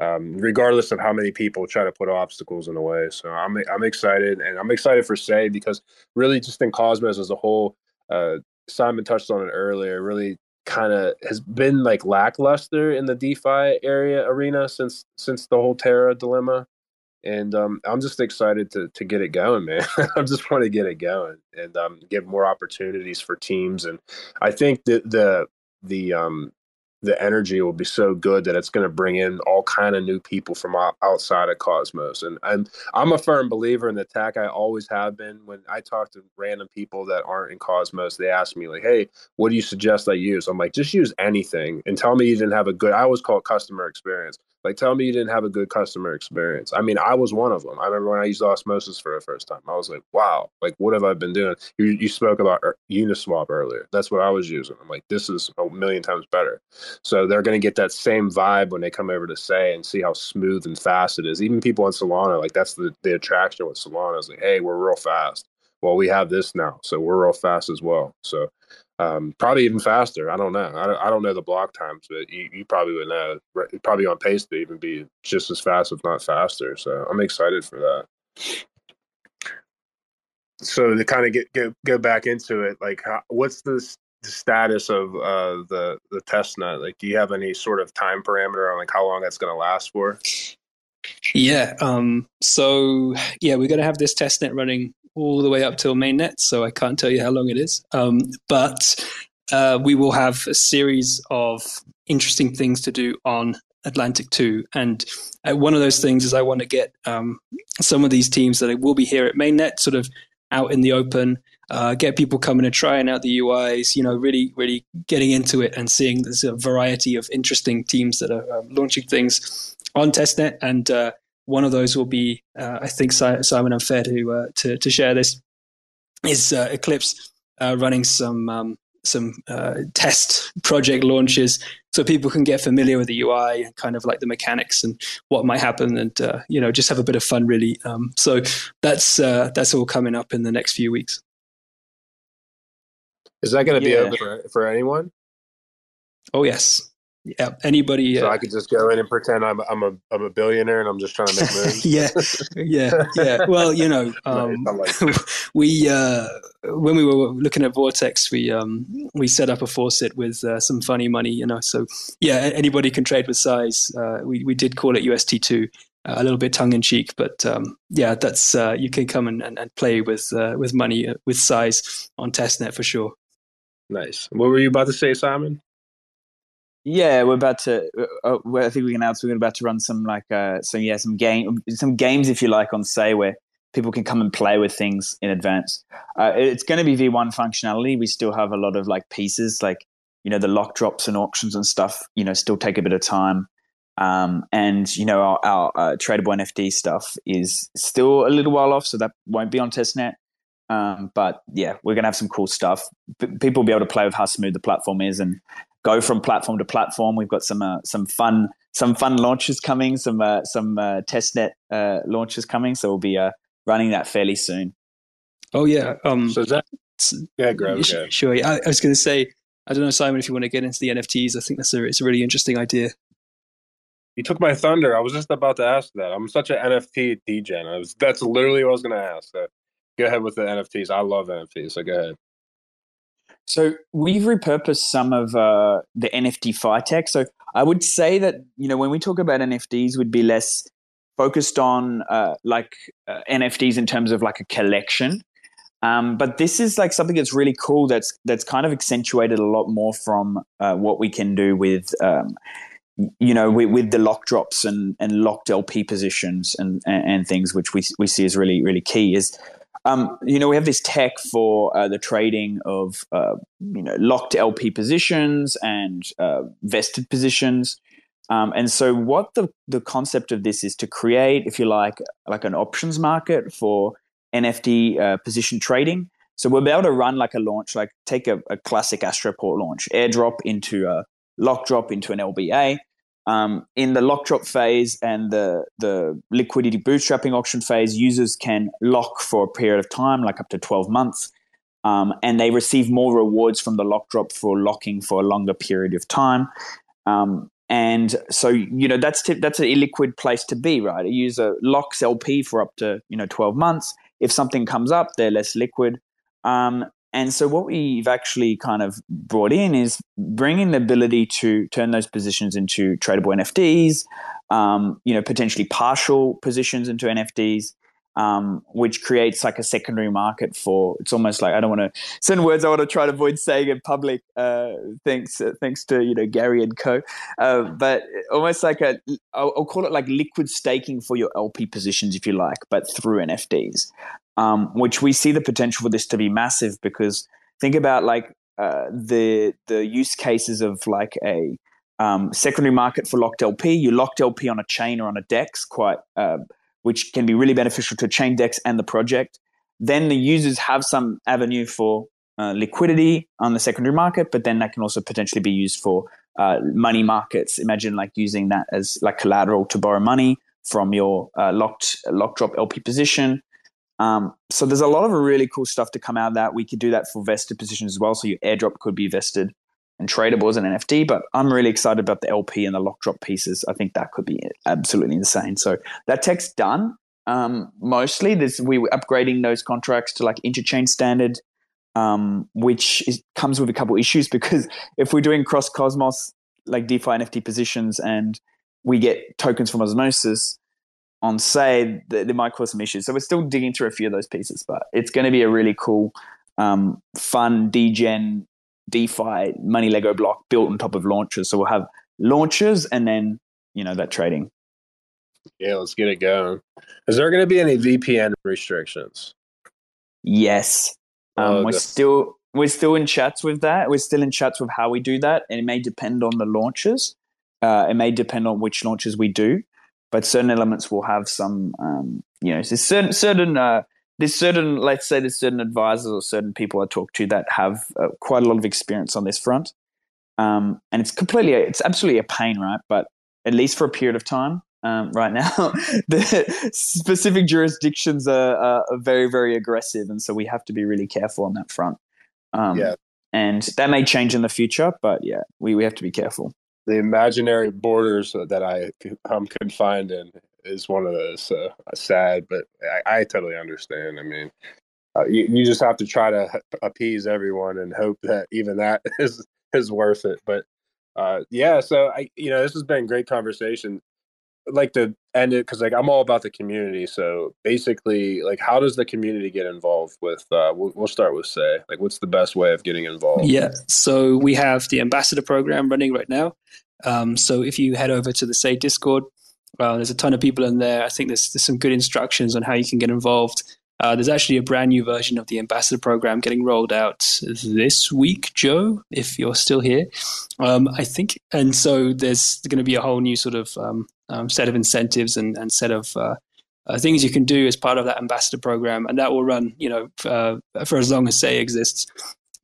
um, regardless of how many people try to put obstacles in the way. So I'm I'm excited, and I'm excited for Sei because really, just in Cosmos as a whole, uh, Simon touched on it earlier. Really, kind of has been like lackluster in the DeFi area arena since since the whole Terra dilemma. And um, I'm just excited to to get it going, man. I just want to get it going and um, give more opportunities for teams. And I think that the the um, the energy will be so good that it's going to bring in all kind of new people from outside of Cosmos. And and I'm a firm believer in the tech. I always have been. When I talk to random people that aren't in Cosmos, they ask me like, "Hey, what do you suggest I use?" I'm like, "Just use anything and tell me you didn't have a good." I always call it customer experience. Like, tell me you didn't have a good customer experience. I mean, I was one of them. I remember when I used Osmosis for the first time. I was like, wow, like, what have I been doing? You, you spoke about Uniswap earlier. That's what I was using. I'm like, this is a million times better. So they're going to get that same vibe when they come over to Sei and see how smooth and fast it is. Even people on Solana, like, that's the, the attraction with Solana is like, hey, we're real fast. Well, we have this now. So we're real fast as well. So um, probably even faster. I don't know. I don't, I don't know the block times, but you, you probably would know. Probably on pace to even be just as fast, if not faster. So I'm excited for that. So to kind of get, go back into it, like how, what's the, the status of uh, the the test net? Like, do you have any sort of time parameter on like how long that's going to last for?
Yeah. Um, so yeah, we're going to have this test net running all the way up till mainnet, so I can't tell you how long it is. Um, but uh, we will have a series of interesting things to do on Atlantic 2. And uh, one of those things is I want to get um, some of these teams that will be here at mainnet sort of out in the open. uh, get people coming and trying out the UIs. You know, really, really getting into it and seeing there's a variety of interesting teams that are um, launching things on testnet. And uh, one of those will be, uh, I think, Simon. I'm fair to uh, to, to share this. Is uh, Eclipse running some um, some uh, test project launches so people can get familiar with the UI and kind of like the mechanics and what might happen and uh, you know just have a bit of fun really um, so that's uh, that's all coming up in the next few weeks
is that going to yeah. be open for, for anyone
oh yes yeah, anybody.
So uh, I could just go in and pretend I'm I'm a I'm a billionaire and I'm just trying to make moves.
yeah, yeah, yeah. Well, you know, um, we uh, when we were looking at Vortex, we um, we set up a faucet with uh, some funny money. You know, so yeah, anybody can trade with size. Uh, we we did call it UST two. Uh, a little bit tongue in cheek, but um, yeah, that's uh, you can come and, and, and play with with money with size on testnet for sure.
Nice. What were you about to say, Simon?
Yeah, we're about to. Uh, uh I think we can announce we're about to run some like uh, so yeah some game some games if you like on Sei where people can come and play with things in advance. Uh, it's going to be V1 functionality. We still have a lot of like pieces like you know the lock drops and auctions and stuff. You know, still take a bit of time. Um, and you know our, our uh, tradable NFT stuff is still a little while off, so that won't be on testnet. Um, but yeah, we're gonna have some cool stuff. P- people will be able to play with how smooth the platform is, and go from platform to platform. We've got some uh, some fun some fun launches coming, some uh, some uh, testnet uh, launches coming. So we'll be uh, running that fairly soon.
Oh yeah. Um,
so is that yeah, Greg,
sure, sure. I, I was going to say, I don't know, Simon, if you want to get into the NFTs. I think that's a it's a really interesting idea.
You took my thunder. I was just about to ask that. I'm such an NFT degen. I was that's literally what I was going to ask. So go ahead with the NFTs. I love NFTs. So go ahead.
So we've repurposed some of uh, the NFT FI tech. So I would say that you know when we talk about NFTs, we'd be less focused on uh, like uh, NFTs in terms of like a collection. Um, but this is like something that's really cool. That's that's kind of accentuated a lot more from uh, what we can do with. Um, you know, with, with, the lock drops and, and locked LP positions and, and, and things, which we, we see as really, really key, is um, you know, we have this tech for uh, the trading of uh, you know locked LP positions and uh, vested positions. Um, and so, what the the concept of this is to create, if you like, like an options market for NFT uh, position trading. So we'll be able to run like a launch, like take a, a classic Astroport launch, airdrop into a lock drop into an LBA, um, in the lock drop phase and the, the liquidity bootstrapping auction phase, users can lock for a period of time, like up to 12 months, um, and they receive more rewards from the lock drop for locking for a longer period of time. Um, and so, you know, that's t- that's an illiquid place to be, right? A user locks LP for up to, you know, 12 months. If something comes up, they're less liquid. Um, and so what we've actually kind of brought in is bringing the ability to turn those positions into tradable NFTs, um, you know, potentially partial positions into NFTs, um, which creates like a secondary market for. It's almost like I don't want to send words I want to try to avoid saying in public. Uh, thanks, uh, thanks to you know Gary and Co. Uh, but almost like a, I'll, I'll call it like liquid staking for your LP positions, if you like, but through NFTs um, which we see the potential for this to be massive because think about like uh, the the use cases of like a um, secondary market for locked LP. You locked LP on a chain or on a DEX, quite uh, which can be really beneficial to chain DEX and the project. Then the users have some avenue for uh, liquidity on the secondary market, but then that can also potentially be used for uh, money markets. Imagine like using that as like collateral to borrow money from your uh, locked lock drop LP position. Um, so there's a lot of really cool stuff to come out of that. We could do that for vested positions as well. So your airdrop could be vested and tradable as an NFT. But I'm really excited about the LP and the lock drop pieces. I think that could be absolutely insane. So that tech's done. Um, mostly, there's, we were upgrading those contracts to like interchain standard, um, which is, comes with a couple issues because if we're doing cross Cosmos like DeFi NFT positions and we get tokens from Osmosis, on Sei that there might cause some issues. So we're still digging through a few of those pieces, but it's going to be a really cool, um, fun degen DeFi money Lego block built on top of launches. So we'll have launches and then you know that trading.
Yeah, let's get it going. Is there going to be any VPN restrictions?
Yes. Um,
Oh,
we're still we're still in chats with that. We're still in chats with how we do that, and it may depend on the launches. Uh, it may depend on which launches we do, but certain elements will have some. Um, you know, there's certain certain uh, there's certain let's say there's certain advisors or certain people I talk to that have uh, quite a lot of experience on this front, um, and it's completely it's absolutely a pain, right? But at least for a period of time. Um, right now, the specific jurisdictions are, are, are very, very aggressive, and so we have to be really careful on that front. Um,
Yeah.
and that may change in the future, but yeah, we, we have to be careful.
The imaginary borders that I I'm confined in is one of those. So sad, but I, I totally understand. I mean, uh, you, you just have to try to appease everyone and hope that even that is is worth it. But uh, yeah, so I you know this has been great conversation. Like to end it because like I'm all about the community. So basically, like, how does the community get involved with? Uh, we'll, we'll start with Sei, like, what's the best way of getting involved?
Yeah. So we have the ambassador program running right now. Um, so if you head over to the Sei Discord, uh, there's a ton of people in there. I think there's, there's some good instructions on how you can get involved. Uh, there's actually a brand new version of the ambassador program getting rolled out this week, Joe, if you're still here. Um, I think, and so there's going to be a whole new sort of um, um, set of incentives and, and set of uh, uh, things you can do as part of that ambassador program, and that will run, you know, uh, for as long as Sei exists.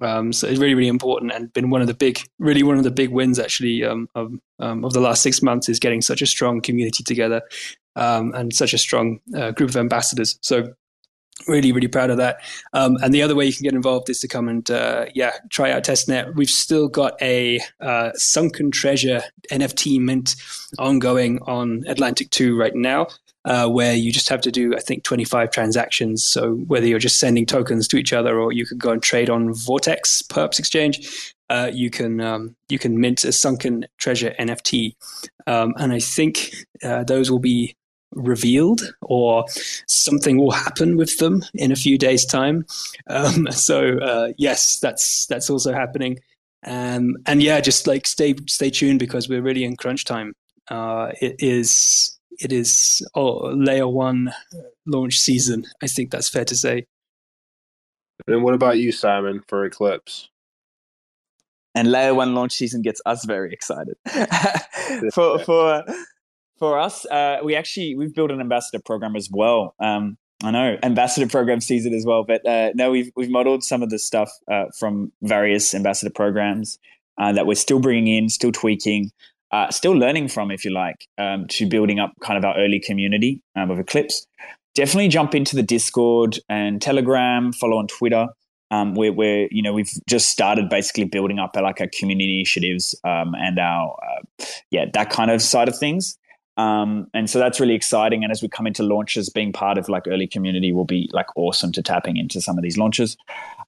Um, so it's really, really important, and been one of the big, really one of the big wins actually um, of, um, of the last six months is getting such a strong community together um, and such a strong uh, group of ambassadors. So really, really proud of that. Um, and the other way you can get involved is to come and uh, yeah, try out testnet. We've still got a uh, sunken treasure NFT mint ongoing on Atlantic Two right now uh, where you just have to do, I think, 25 transactions. So whether you're just sending tokens to each other or you could go and trade on Vortex Perps Exchange, uh, you can um, you can mint a sunken treasure NFT, um, and I think uh, those will be revealed or something will happen with them in a few days' time. Um, so uh, yes, that's that's also happening. Um, and yeah, just like stay stay tuned because we're really in crunch time. Uh, it is it is oh, layer one launch season. I think that's fair to say.
And what about you, Simon, for Eclipse?
And layer one launch season gets us very excited. for for for us, uh, we actually we've built an ambassador program as well. Um, I know ambassador program sees it as well, but uh, no, we've we've modeled some of the stuff uh, from various ambassador programs uh, that we're still bringing in, still tweaking, uh, still learning from, if you like, um, to building up kind of our early community um, of Eclipse. Definitely jump into the Discord and Telegram, follow on Twitter. Um, we're, we're, you know, we've just started basically building up like our community initiatives um, and our, uh, yeah, that kind of side of things. Um, and so that's really exciting. And as we come into launches, being part of like early community will be like awesome to tapping into some of these launches.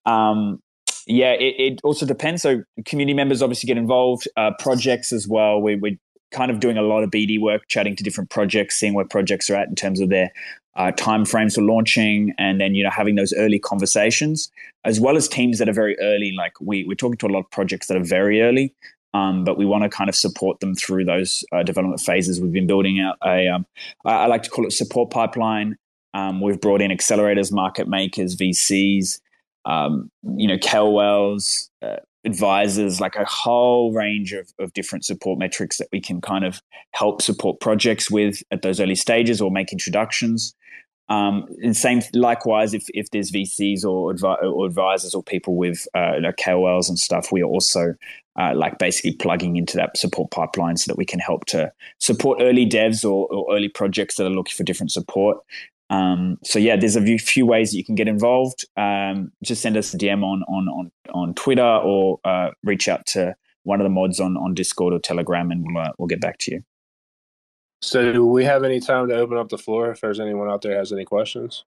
Um, yeah, it, it, also depends. So community members obviously get involved, uh, projects as well. We, we're kind of doing a lot of BD work, chatting to different projects, seeing where projects are at in terms of their uh, time frames for launching, and then you know having those early conversations, as well as teams that are very early. Like we we're talking to a lot of projects that are very early, um, but we want to kind of support them through those uh, development phases. We've been building out a, um, I, like to call it support pipeline. Um, we've brought in accelerators, market makers, VCs, um, you know, KOLs, uh, advisors, like a whole range of, of different support metrics that we can kind of help support projects with at those early stages or make introductions. Um, and same, likewise, if, if there's VCs or, advi- or advisors or people with uh, know, KOLs and stuff, we are also uh, like basically plugging into that support pipeline so that we can help to support early devs or, or early projects that are looking for different support. Um, so yeah, there's a few ways that you can get involved. Um, just send us a DM on on on, on Twitter or uh, reach out to one of the mods on on Discord or Telegram, and we'll uh, we'll get back to you.
So, do we have any time to open up the floor if there's anyone out there has any questions?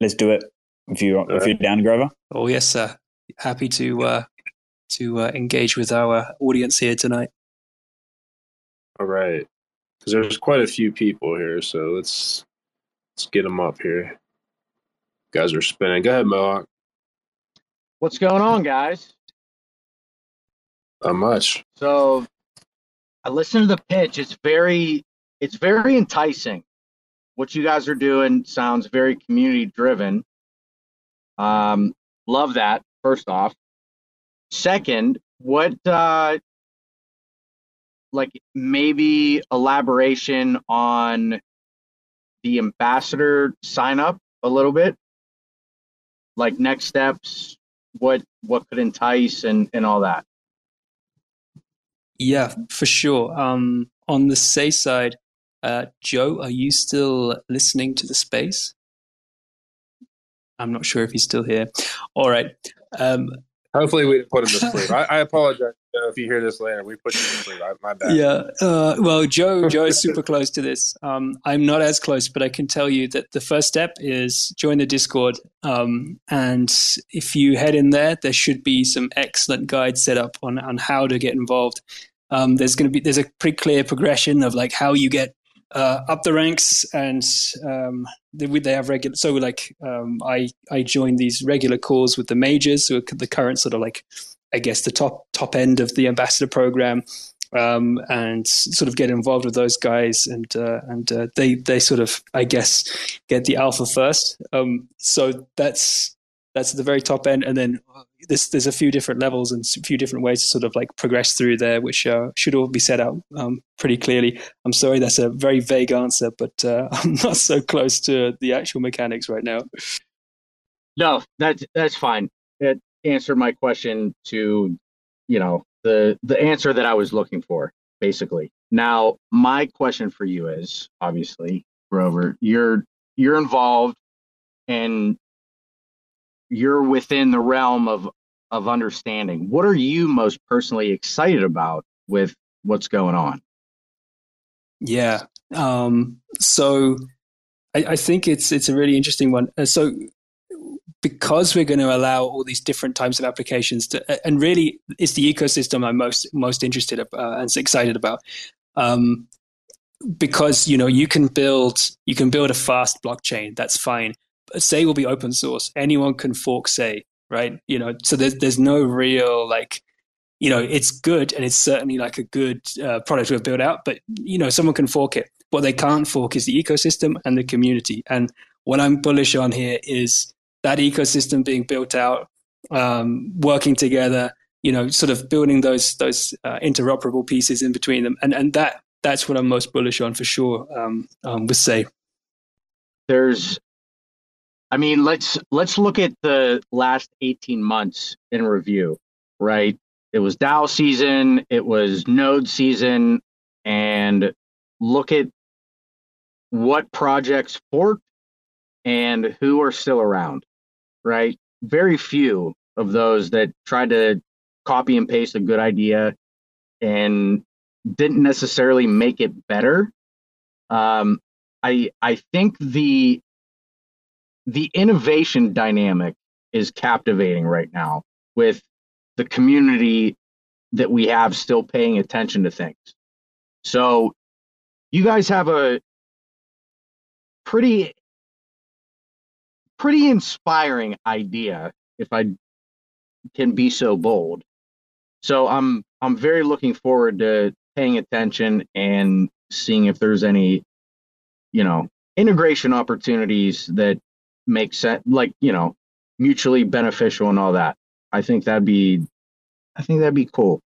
Let's do it. If you if you're down, Grover.
Oh yes, sir. Happy to uh, to uh, engage with our audience here tonight.
All right, because there's quite a few people here, so let's let's get them up here. guys are spinning. Go ahead, Mohawk.
What's going on, guys?
Not much.
So I listened to the pitch. It's very it's very enticing. What you guys are doing sounds very community driven. Um, love that. First off, second, what uh, like maybe elaboration on the ambassador sign up a little bit, like next steps, what what could entice and and all that.
Yeah, for sure. Um, on the Sei side, uh, Joe, are you still listening to the space? I'm not sure if he's still here. All right. Um,
Hopefully, we put him to sleep. I, I apologize Joe, if you hear this later. We put you to sleep. I, my bad.
Yeah. Uh, well, Joe, Joe is super close to this. Um, I'm not as close, but I can tell you that the first step is join the Discord. Um, and if you head in there, there should be some excellent guides set up on on how to get involved. Um, there's going to be there's a pretty clear progression of like how you get uh, up the ranks and um, they, they have regular so like um, I I joined these regular calls with the majors who are the current sort of like I guess the top top end of the ambassador program um, and sort of get involved with those guys and uh, and uh, they they sort of I guess get the alpha first. Um, so that's that's at the very top end and then there's there's a few different levels and a few different ways to sort of like progress through there, which uh, should all be set out um, pretty clearly. I'm sorry, that's a very vague answer, but uh, I'm not so close to the actual mechanics right now.
No, that's that's fine. It answered my question to, you know, the the answer that I was looking for, basically. Now, my question for you is obviously, Grover, you're you're involved and you're within the realm of of understanding. What are you most personally excited about with what's going on?
Yeah. Um, so I, I, think it's it's a really interesting one. Uh, so because we're going to allow all these different types of applications to, and really it's the ecosystem I'm most most interested uh, and excited about. Um, because you know you can build you can build a fast blockchain that's fine Sei will be open source. Anyone can fork Sei, right? You know, so there's there's no real like, you know, it's good and it's certainly like a good uh, product we've built out, but you know, someone can fork it. What they can't fork is the ecosystem and the community. And what I'm bullish on here is that ecosystem being built out, um, working together. You know, sort of building those those uh, interoperable pieces in between them, and and that that's what I'm most bullish on for sure. Um, um, with Sei,
there's I mean, let's let's look at the last 18 months in review, right? It was DAO season, it was node season, and look at what projects forked and who are still around, right? Very few of those that tried to copy and paste a good idea and didn't necessarily make it better. Um, I I think the the innovation dynamic is captivating right now with the community that we have still paying attention to things. So you guys have a pretty pretty inspiring idea if I can be so bold. So I'm I'm very looking forward to paying attention and seeing if there's any you know integration opportunities that make sense, like you know, mutually beneficial and all that. I think that'd be, I think that'd be cool.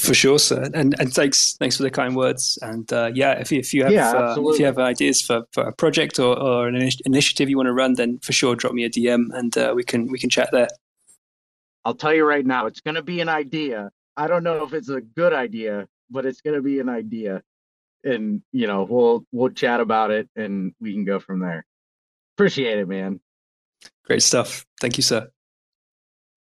For sure, sir. And and thanks thanks for the kind words. And uh, yeah, if you, if you have yeah, uh, if you have ideas for, for a project or, or an initiative you want to run, then for sure drop me a DM and uh, we can we can chat there.
I'll tell you right now, it's going to be an idea. I don't know if it's a good idea, but it's going to be an idea, and you know we'll we'll chat about it and we can go from there. Appreciate it, man.
Great stuff. Thank you, sir.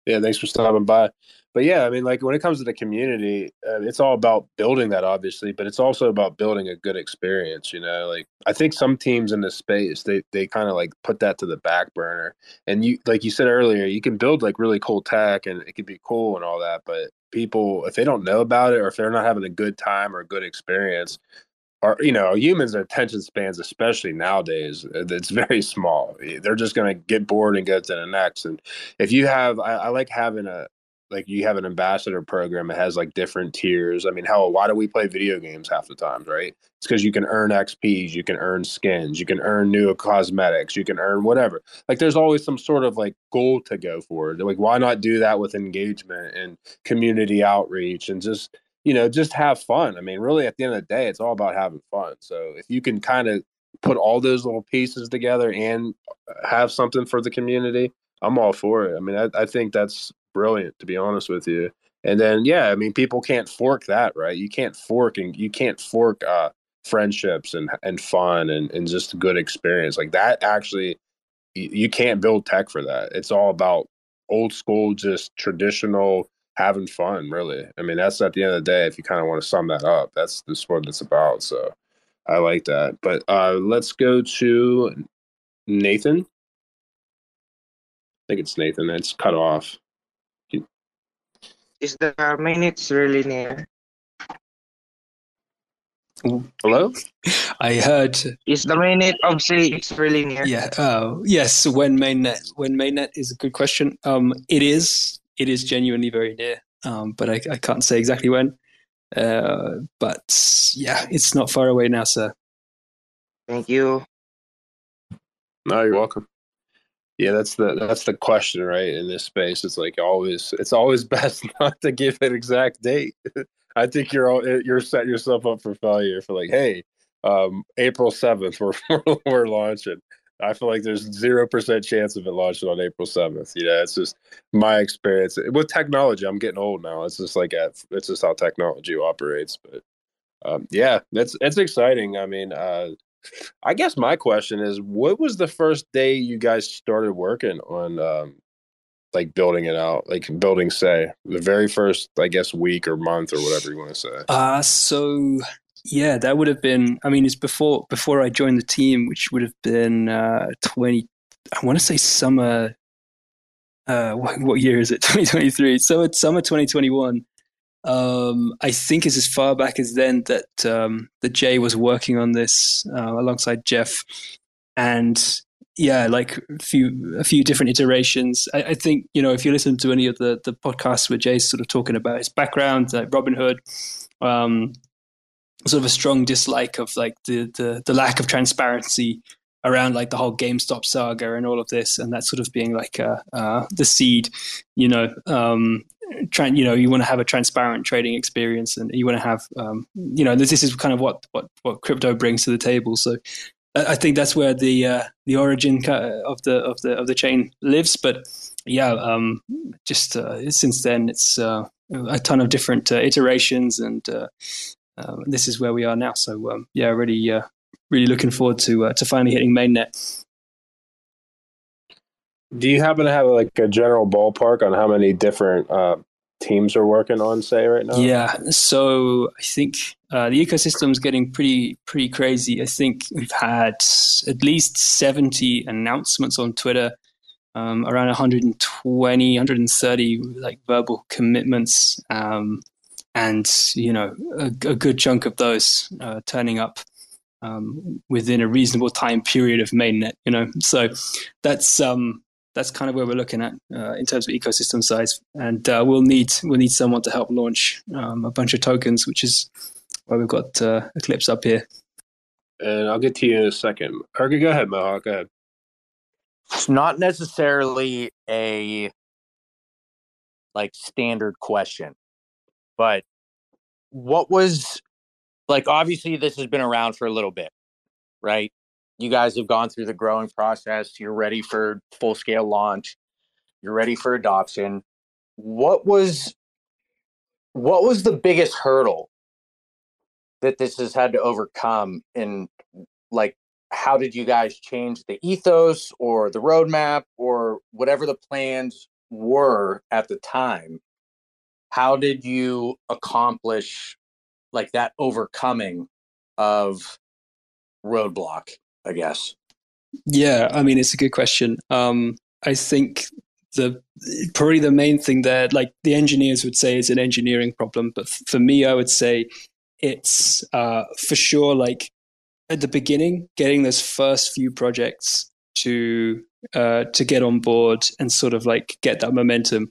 Yeah, thanks for stopping by. But yeah, I mean, like when it comes to the community, uh, it's all about building that, obviously, but it's also about building a good experience. You know, like I think some teams in this space they they kind of like put that to the back burner. And you, like you said earlier, you can build like really cool tech and it can be cool and all that, but people if they don't know about it or if they're not having a good time or a good experience, are you know humans attention spans especially nowadays uh, it's very small they're just going to get bored and go to the next and if you have I, I, like having a like you have an ambassador program that has like different tiers. I mean, hell, why do we play video games half the times, right? It's because you can earn XPs, you can earn skins, you can earn new cosmetics, you can earn whatever. Like there's always some sort of like goal to go for. Like why not do that with engagement and community outreach and just you know just have fun. I mean, really at the end of the day, it's all about having fun. So if you can kind of put all those little pieces together and have something for the community, I'm all for it. I mean, I, I think that's brilliant to be honest with you. And then yeah, I mean, people can't fork that, right? You can't fork and you can't fork uh, friendships and and fun and and just a good experience like that. Actually, you, you can't build tech for that. It's all about old school, just traditional having fun. Really, I mean, that's at the end of the day. If you kind of want to sum that up, that's that's what it's about. So. I like that. But uh, let's go to Nathan. I think it's Nathan. It's cut off.
Is the minutes really near?
Hello?
I heard.
Is the minute of Sei it's really near?
Yeah. Uh, yes. When mainnet? When mainnet is a good question. Um, it is. It is genuinely very near. Um, but I, I can't say exactly when. Uh, but yeah, it's not far away now, sir.
Thank you.
No, you're welcome. Yeah, that's the that's the question, right? In this space, it's like always, it's always best not to give an exact date. I think you're all you're setting yourself up for failure. For like, hey, um, April seventh, we're we're launching. I feel like there's zero percent chance of it launching on April seventh. You know, it's just my experience with technology. I'm getting old now. It's just like it's just how technology operates. But um, yeah, that's it's exciting. I mean, uh, I guess my question is, what was the first day you guys started working on, um, like building it out, like building, say, the very first, I guess, week or month or whatever you want to say?
Uh so yeah, that would have been. I mean, it's before before I joined the team, which would have been uh, twenty. I want to say summer. Uh, what, what year is it? Twenty twenty three. So it's summer twenty twenty one um, I think it's as far back as then that um, that Jay was working on this uh, alongside Jeff, and yeah, like a few a few different iterations. I, I, think you know if you listen to any of the the podcasts where Jay's sort of talking about his background, like Robinhood. um, sort of a strong dislike of like the the, the lack of transparency around like the whole GameStop saga and all of this, and that sort of being like uh, uh, the seed, you know, um, trying, you know, you want to have a transparent trading experience, and you want to have, um, you know, this, this is kind of what what what crypto brings to the table. So. I think that's where the uh, the origin of the of the of the chain lives. But yeah, um, just uh, since then, it's uh, a ton of different uh, iterations, and uh, this is where we are now. So um, yeah, really really looking forward to uh, to finally hitting mainnet.
Do you happen to have like a general ballpark on how many different uh, teams are working on, Sei, right now?
Yeah, so I think uh, the ecosystem is getting pretty pretty crazy. I think we've had at least seventy announcements on Twitter. Um, around 120 130 like verbal commitments um, and you know a, a, good chunk of those uh, turning up um, within a reasonable time period of mainnet. You know, so that's um, that's kind of where we're looking at uh, in terms of ecosystem size, and uh, we'll need we'll need someone to help launch um, a bunch of tokens, which is why we've got uh, Eclipse up here.
And I'll get to you in a second. Ergy, go ahead, Mohawk. Go ahead.
It's not necessarily a like standard question, but what was like obviously this has been around for a little bit, right? You guys have gone through the growing process. You're ready for full scale launch. You're ready for adoption. What was what was the biggest hurdle that this has had to overcome and like how did you guys change the ethos or the roadmap or whatever the plans were at the time how did you accomplish like that overcoming of roadblock i guess?
Yeah i mean it's a good question. Um i think the probably the main thing there like the engineers would say is an engineering problem but for me i would say it's uh for sure like at the beginning getting those first few projects to uh to get on board and sort of like get that momentum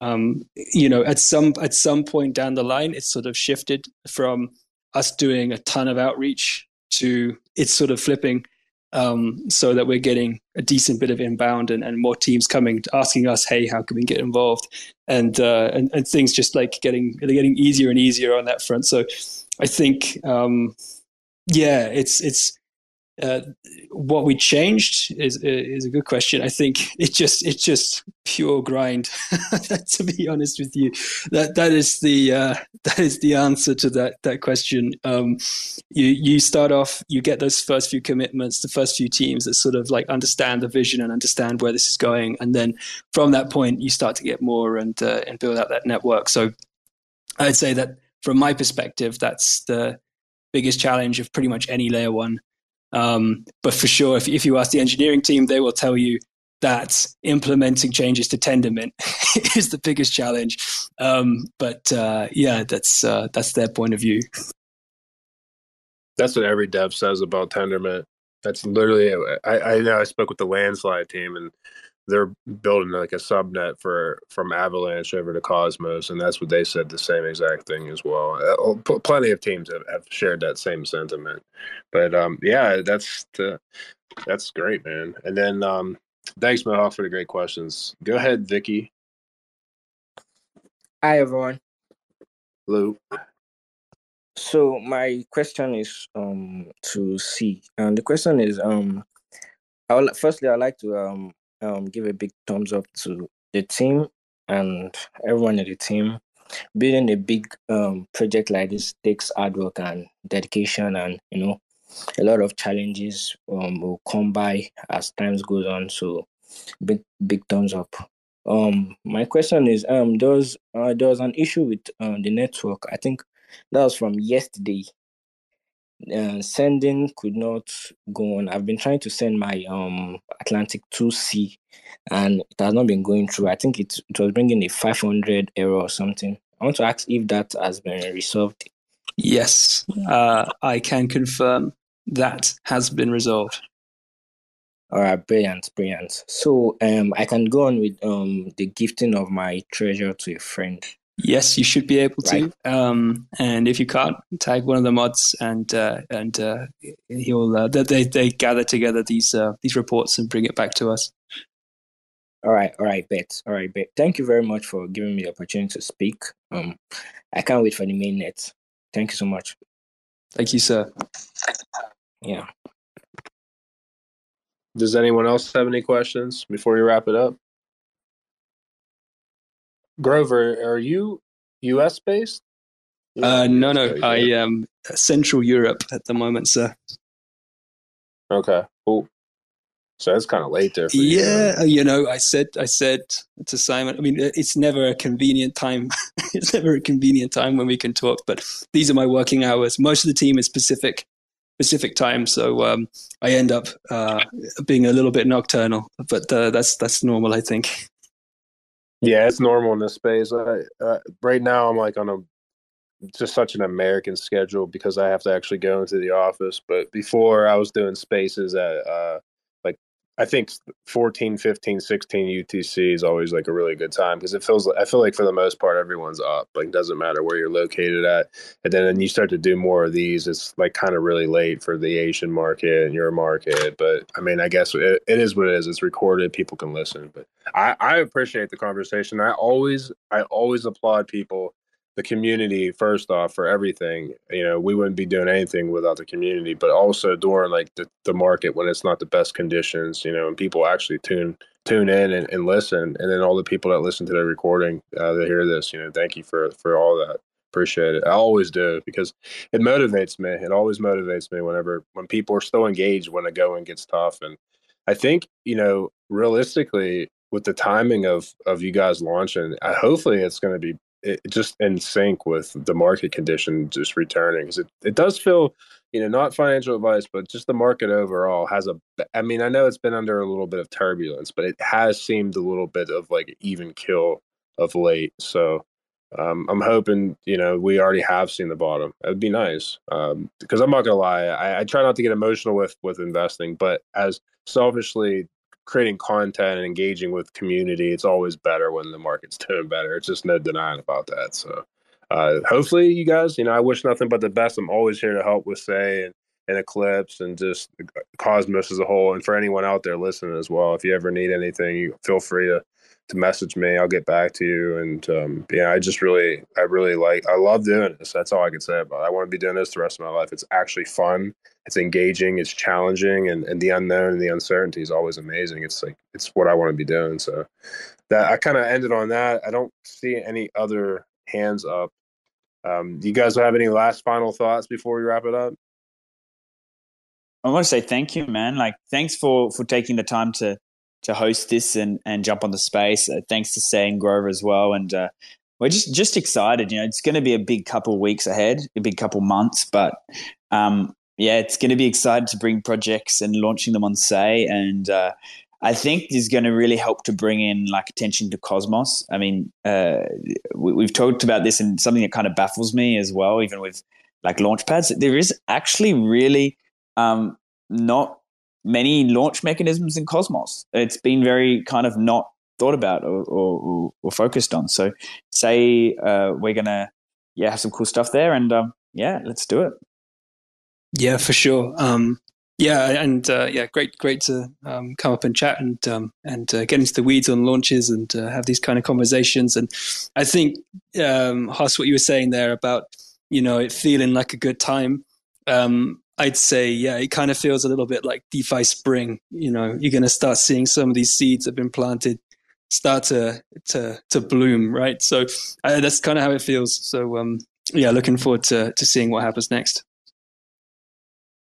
um, you know, at some at some point down the line, it's sort of shifted from us doing a ton of outreach to it's sort of flipping um, so that we're getting a decent bit of inbound and, and more teams coming asking us, hey, how can we get involved? And, uh, and and things just like getting they're getting easier and easier on that front. So I think um, yeah, it's it's uh, what we changed is is a good question. I think it just it's just pure grind. to be honest with you, that that is the uh, that is the answer to that that question. Um, you you start off, you get those first few commitments, the first few teams that sort of like understand the vision and understand where this is going, and then from that point, you start to get more and uh, and build out that network. So I'd say that from my perspective, that's the biggest challenge of pretty much any layer one um, but for sure, if, if you ask the engineering team, they will tell you that implementing changes to Tendermint is the biggest challenge. Um, but uh, yeah, that's uh, that's their point of view.
That's what every dev says about Tendermint. That's literally. I, I know I spoke with the landslide team, and they're building like a subnet for from Avalanche over to Cosmos, and that's what they said the same exact thing as well. Uh, oh, plenty of teams have, have shared that same sentiment, but um, yeah, that's the, that's great, man. And then um, thanks, Mohawk, for the great questions. Go ahead, Vicky.
Hi, everyone.
Hello.
So my question is um to C, and the question is um, I would, firstly I'd like to um um, give a big thumbs up to the team and everyone in the team. Building a big um, project like this takes hard work and dedication, and you know, a lot of challenges um, will come by as times goes on. So, big big thumbs up. Um, my question is, um, there uh, there was an issue with uh, the network. I think that was from yesterday uh, sending could not go on. I've been trying to send my um Atlantic 2C and it has not been going through. I think it, it was bringing a 500 error or something. I want to ask if that has been resolved.
Yes, uh, I can confirm that has been resolved.
All right, brilliant, brilliant. So um, I can go on with um the gifting of my treasure to a friend.
Yes, you should be able to. Right. Um, and if you can't, tag one of the mods, and uh, and uh, he'll uh, they they gather together these uh, these reports and bring it back to us.
All right, all right, Bet. All right, Bet. Thank you very much for giving me the opportunity to speak. Um, I can't wait for the main net. Thank you so much.
Thank you, sir.
Yeah.
Does anyone else have any questions before we wrap it up? Grøver, are you US based?
Uh, no, no, I am Central Europe at the moment, sir.
Okay, cool. So that's kind of late there.
yeah, you, you know, I said, I said to Simon. I mean, it's never a convenient time. it's never a convenient time when we can talk. But these are my working hours. Most of the team is Pacific, Pacific time, so um, I end up uh, being a little bit nocturnal. But uh, that's that's normal, I think.
Yeah, it's normal in this space. I, uh, right now, I'm like on a just such an American schedule because I have to actually go into the office. But before, I was doing spaces at uh, I think 14, 15, 16 UTC is always like a really good time because it feels like I feel like for the most part everyone's up. Like doesn't matter where you're located at. And then when you start to do more of these, it's like kind of really late for the Asian market and your market. But I mean, I guess it, it is what it is. It's recorded. People can listen. But I, I appreciate the conversation. I always I always applaud people the community first off for everything you know we wouldn't be doing anything without the community but also during like the, the market when it's not the best conditions you know and people actually tune tune in and, and listen and then all the people that listen to the recording uh, that hear this you know thank you for for all that. Appreciate it. I always do because it motivates me. It always motivates me whenever when people are still engaged when the going gets tough and i think you know realistically with the timing of of you guys launching, uh, hopefully it's going to be it, just in sync with the market condition just returning. Because it, it does feel, you know, not financial advice, but just the market overall has a. I mean, I know it's been under a little bit of turbulence, but it has seemed a little bit of like even kill of late. So um, I'm hoping, you know, we already have seen the bottom. It would be nice um, because I'm not gonna lie. I, I try not to get emotional with with investing, but as selfishly creating content and engaging with community, it's always better when the market's doing better. It's just no denying about that. So uh, hopefully you guys, you know, I wish nothing but the best. I'm always here to help with Sei and, and Eclipse and just Cosmos as a whole. And for anyone out there listening as well, if you ever need anything, you feel free to to message me. I'll get back to you. And um, yeah, I just really, I really like, I love doing this. That's all I can say about it. I want to be doing this the rest of my life. It's actually fun. It's engaging. It's challenging, and, and the unknown and the uncertainty is always amazing. It's like it's what I want to be doing. So that I kind of ended on that. I don't see any other hands up. Um, you guys have any last final thoughts before we wrap it up?
I want to say thank you, man. Like, thanks for for taking the time to to host this and and jump on the space. Uh, thanks to and Grøver as well, and uh, we're just just excited. You know, it's going to be a big couple weeks ahead, a big couple months, but um, yeah, it's going to be excited to bring projects and launching them on Sei, and uh, I think is going to really help to bring in like attention to Cosmos. I mean, uh, we, have talked about this, and something that kind of baffles me as well, even with like launch pads. There is actually really um, not many launch mechanisms in Cosmos. It's been very kind of not thought about or, or, or focused on. So, say uh, we're gonna yeah have some cool stuff there, and um, yeah, let's do it.
Yeah, for sure. Um, yeah, and uh, yeah, great, great to um, come up and chat and um, and uh, get into the weeds on launches and uh, have these kind of conversations. And I think, um, Hoss, what you were saying there about you know it feeling like a good time. Um, I'd say, yeah, it kind of feels a little bit like DeFi spring. You know, you're going to start seeing some of these seeds that have been planted start to to to bloom, right? So uh, that's kind of how it feels. So um, yeah, looking forward to to seeing what happens next.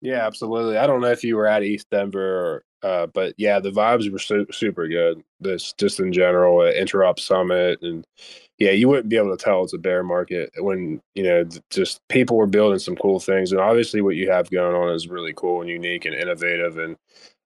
Yeah, absolutely. I don't know if you were at ETHDenver, uh, but yeah, the vibes were su- super good. This just in general, uh, Interop Summit, and yeah, you wouldn't be able to tell it's a bear market when you know just people were building some cool things, and obviously what you have going on is really cool and unique and innovative, and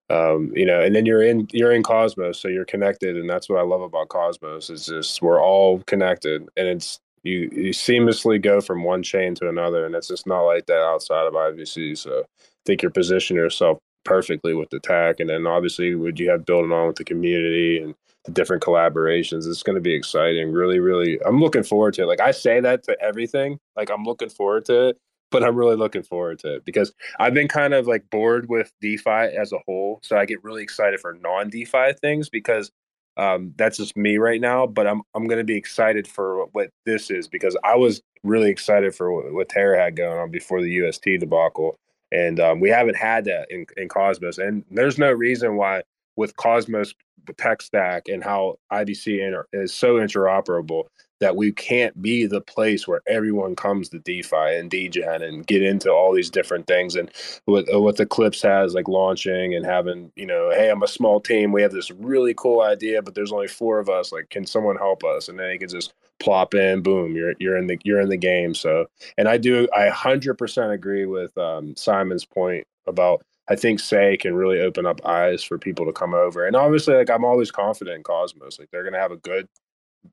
um, you know, and then you're in you're in Cosmos, so you're connected, and that's what I love about Cosmos is just we're all connected, and it's you you seamlessly go from one chain to another, and it's just not like that outside of IBC. So think you're positioning yourself perfectly with the tech, and then obviously would you have building on with the community and the different collaborations. It's going to be exciting. Really, really, I'm looking forward to it. Like I say that to everything. Like I'm looking forward to it, but I'm really looking forward to it because I've been kind of like bored with DeFi as a whole. So I get really excited for non DeFi things because um, that's just me right now. But I'm I'm going to be excited for what this is because I was really excited for what, what Terra had going on before the UST debacle. And um, we haven't had that in, in Cosmos. And there's no reason why with Cosmos the tech stack and how IBC inter- is so interoperable that we can't be the place where everyone comes to DeFi and DGen and get into all these different things. And what uh, what the Clips has like launching and having, you know, hey, I'm a small team. We have this really cool idea, but there's only four of us. Like, can someone help us? And then you can just plop in, boom, you're you're in the you're in the game. So, and I do I 100% agree with um, Simon's point about I think Sei can really open up eyes for people to come over. And obviously, like I'm always confident in Cosmos. Like they're gonna have a good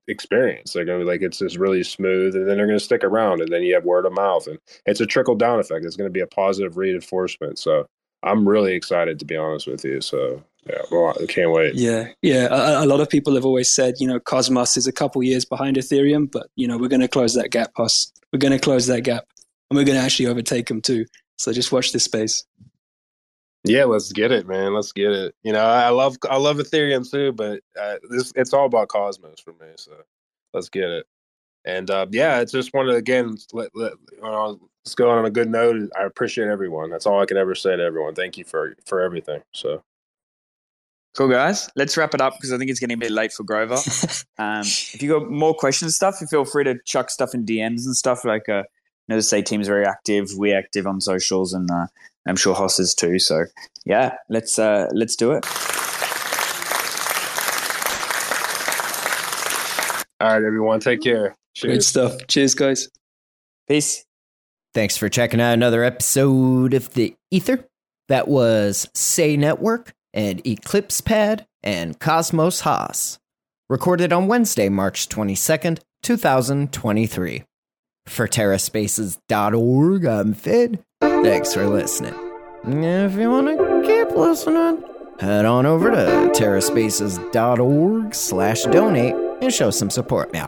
experience. They're gonna be like it's just really smooth, and then they're gonna stick around, and then you have word of mouth, and it's a trickle down effect. It's gonna be a positive reinforcement. So I'm really excited to be honest with you. So yeah, well, I can't wait.
Yeah, yeah. A, a, lot of people have always said, you know, Cosmos is a couple years behind Ethereum, but you know, we're going to close that gap. Us, we're going to close that gap, and we're going to actually overtake them too. So just watch this space.
Yeah, let's get it, man. Let's get it. You know, I love I love Ethereum too, but uh, this it's all about Cosmos for me. So let's get it. And uh, yeah, it's just wanted again. Let, let, uh, let's go on a good note. I appreciate everyone. That's all I can ever Sei to everyone. Thank you for for everything. So
cool, guys. Let's wrap it up because I think it's getting a bit late for Grøver. um, if you got more questions, stuff, you feel free to chuck stuff in DMs and stuff. Like, uh, you know, the say team's very active. We're active on socials, and uh, I'm sure Hoss is too. So yeah, let's uh, let's do it.
All right, everyone, take care.
Cheers. Great stuff. Cheers, guys.
Peace.
Thanks for checking out another episode of the Ether. That was Sei Network and Eclipse Pad and Cosmos HOSS. Recorded on Wednesday, March 22nd, 2023. For TerraSpaces.org, I'm Fid. Thanks for listening. If you want to keep listening, head on over to terraspaces.org slash donate and show some support now.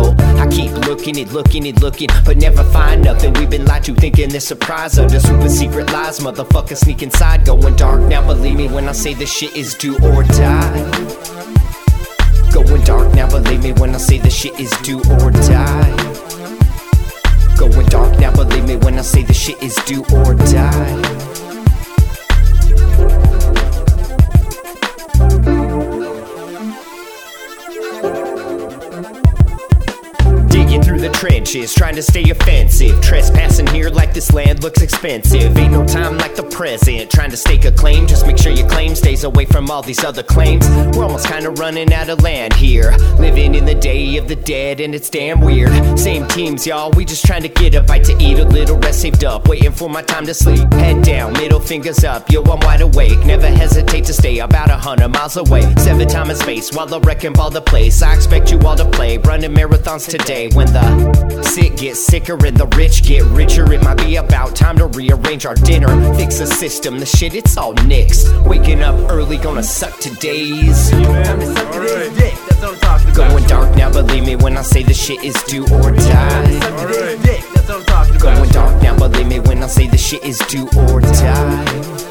I keep looking and looking and looking, but never find nothing. We've been lied to, thinking this surprise under super secret lies. Motherfucker sneak inside, going dark. Now believe me when I say this shit is do or die. Going dark now, believe me when I say this shit is do or die. Going dark now, believe me when I say this shit is do or die. crazy trenches, trying to stay offensive. Trespassing here like this land looks expensive. Ain't no time like the present. Trying to stake a claim, just make sure your claim stays away from all these other claims. We're almost kinda running out of land here. Living in the day of the dead, and it's damn weird. Same teams, y'all. We just trying to get a bite to eat, a little rest saved up. Waiting for my time to sleep. Head down, middle fingers up. Yo, I'm wide awake. Never hesitate to stay about a hundred miles away. Seven time and space while the wrecking ball the place. I expect you all to play. Running marathons today. When the sick get sicker and the rich get richer, it might be about time to rearrange our dinner. Fix the system, the shit, it's all nixed. Waking up early, gonna suck today's.
Time to suck today's dick. That's what I'm talking about.
Going dark now, believe me when I say the shit is do or die.
That's I'm.
Going dark now, believe me when I say the shit is do or die.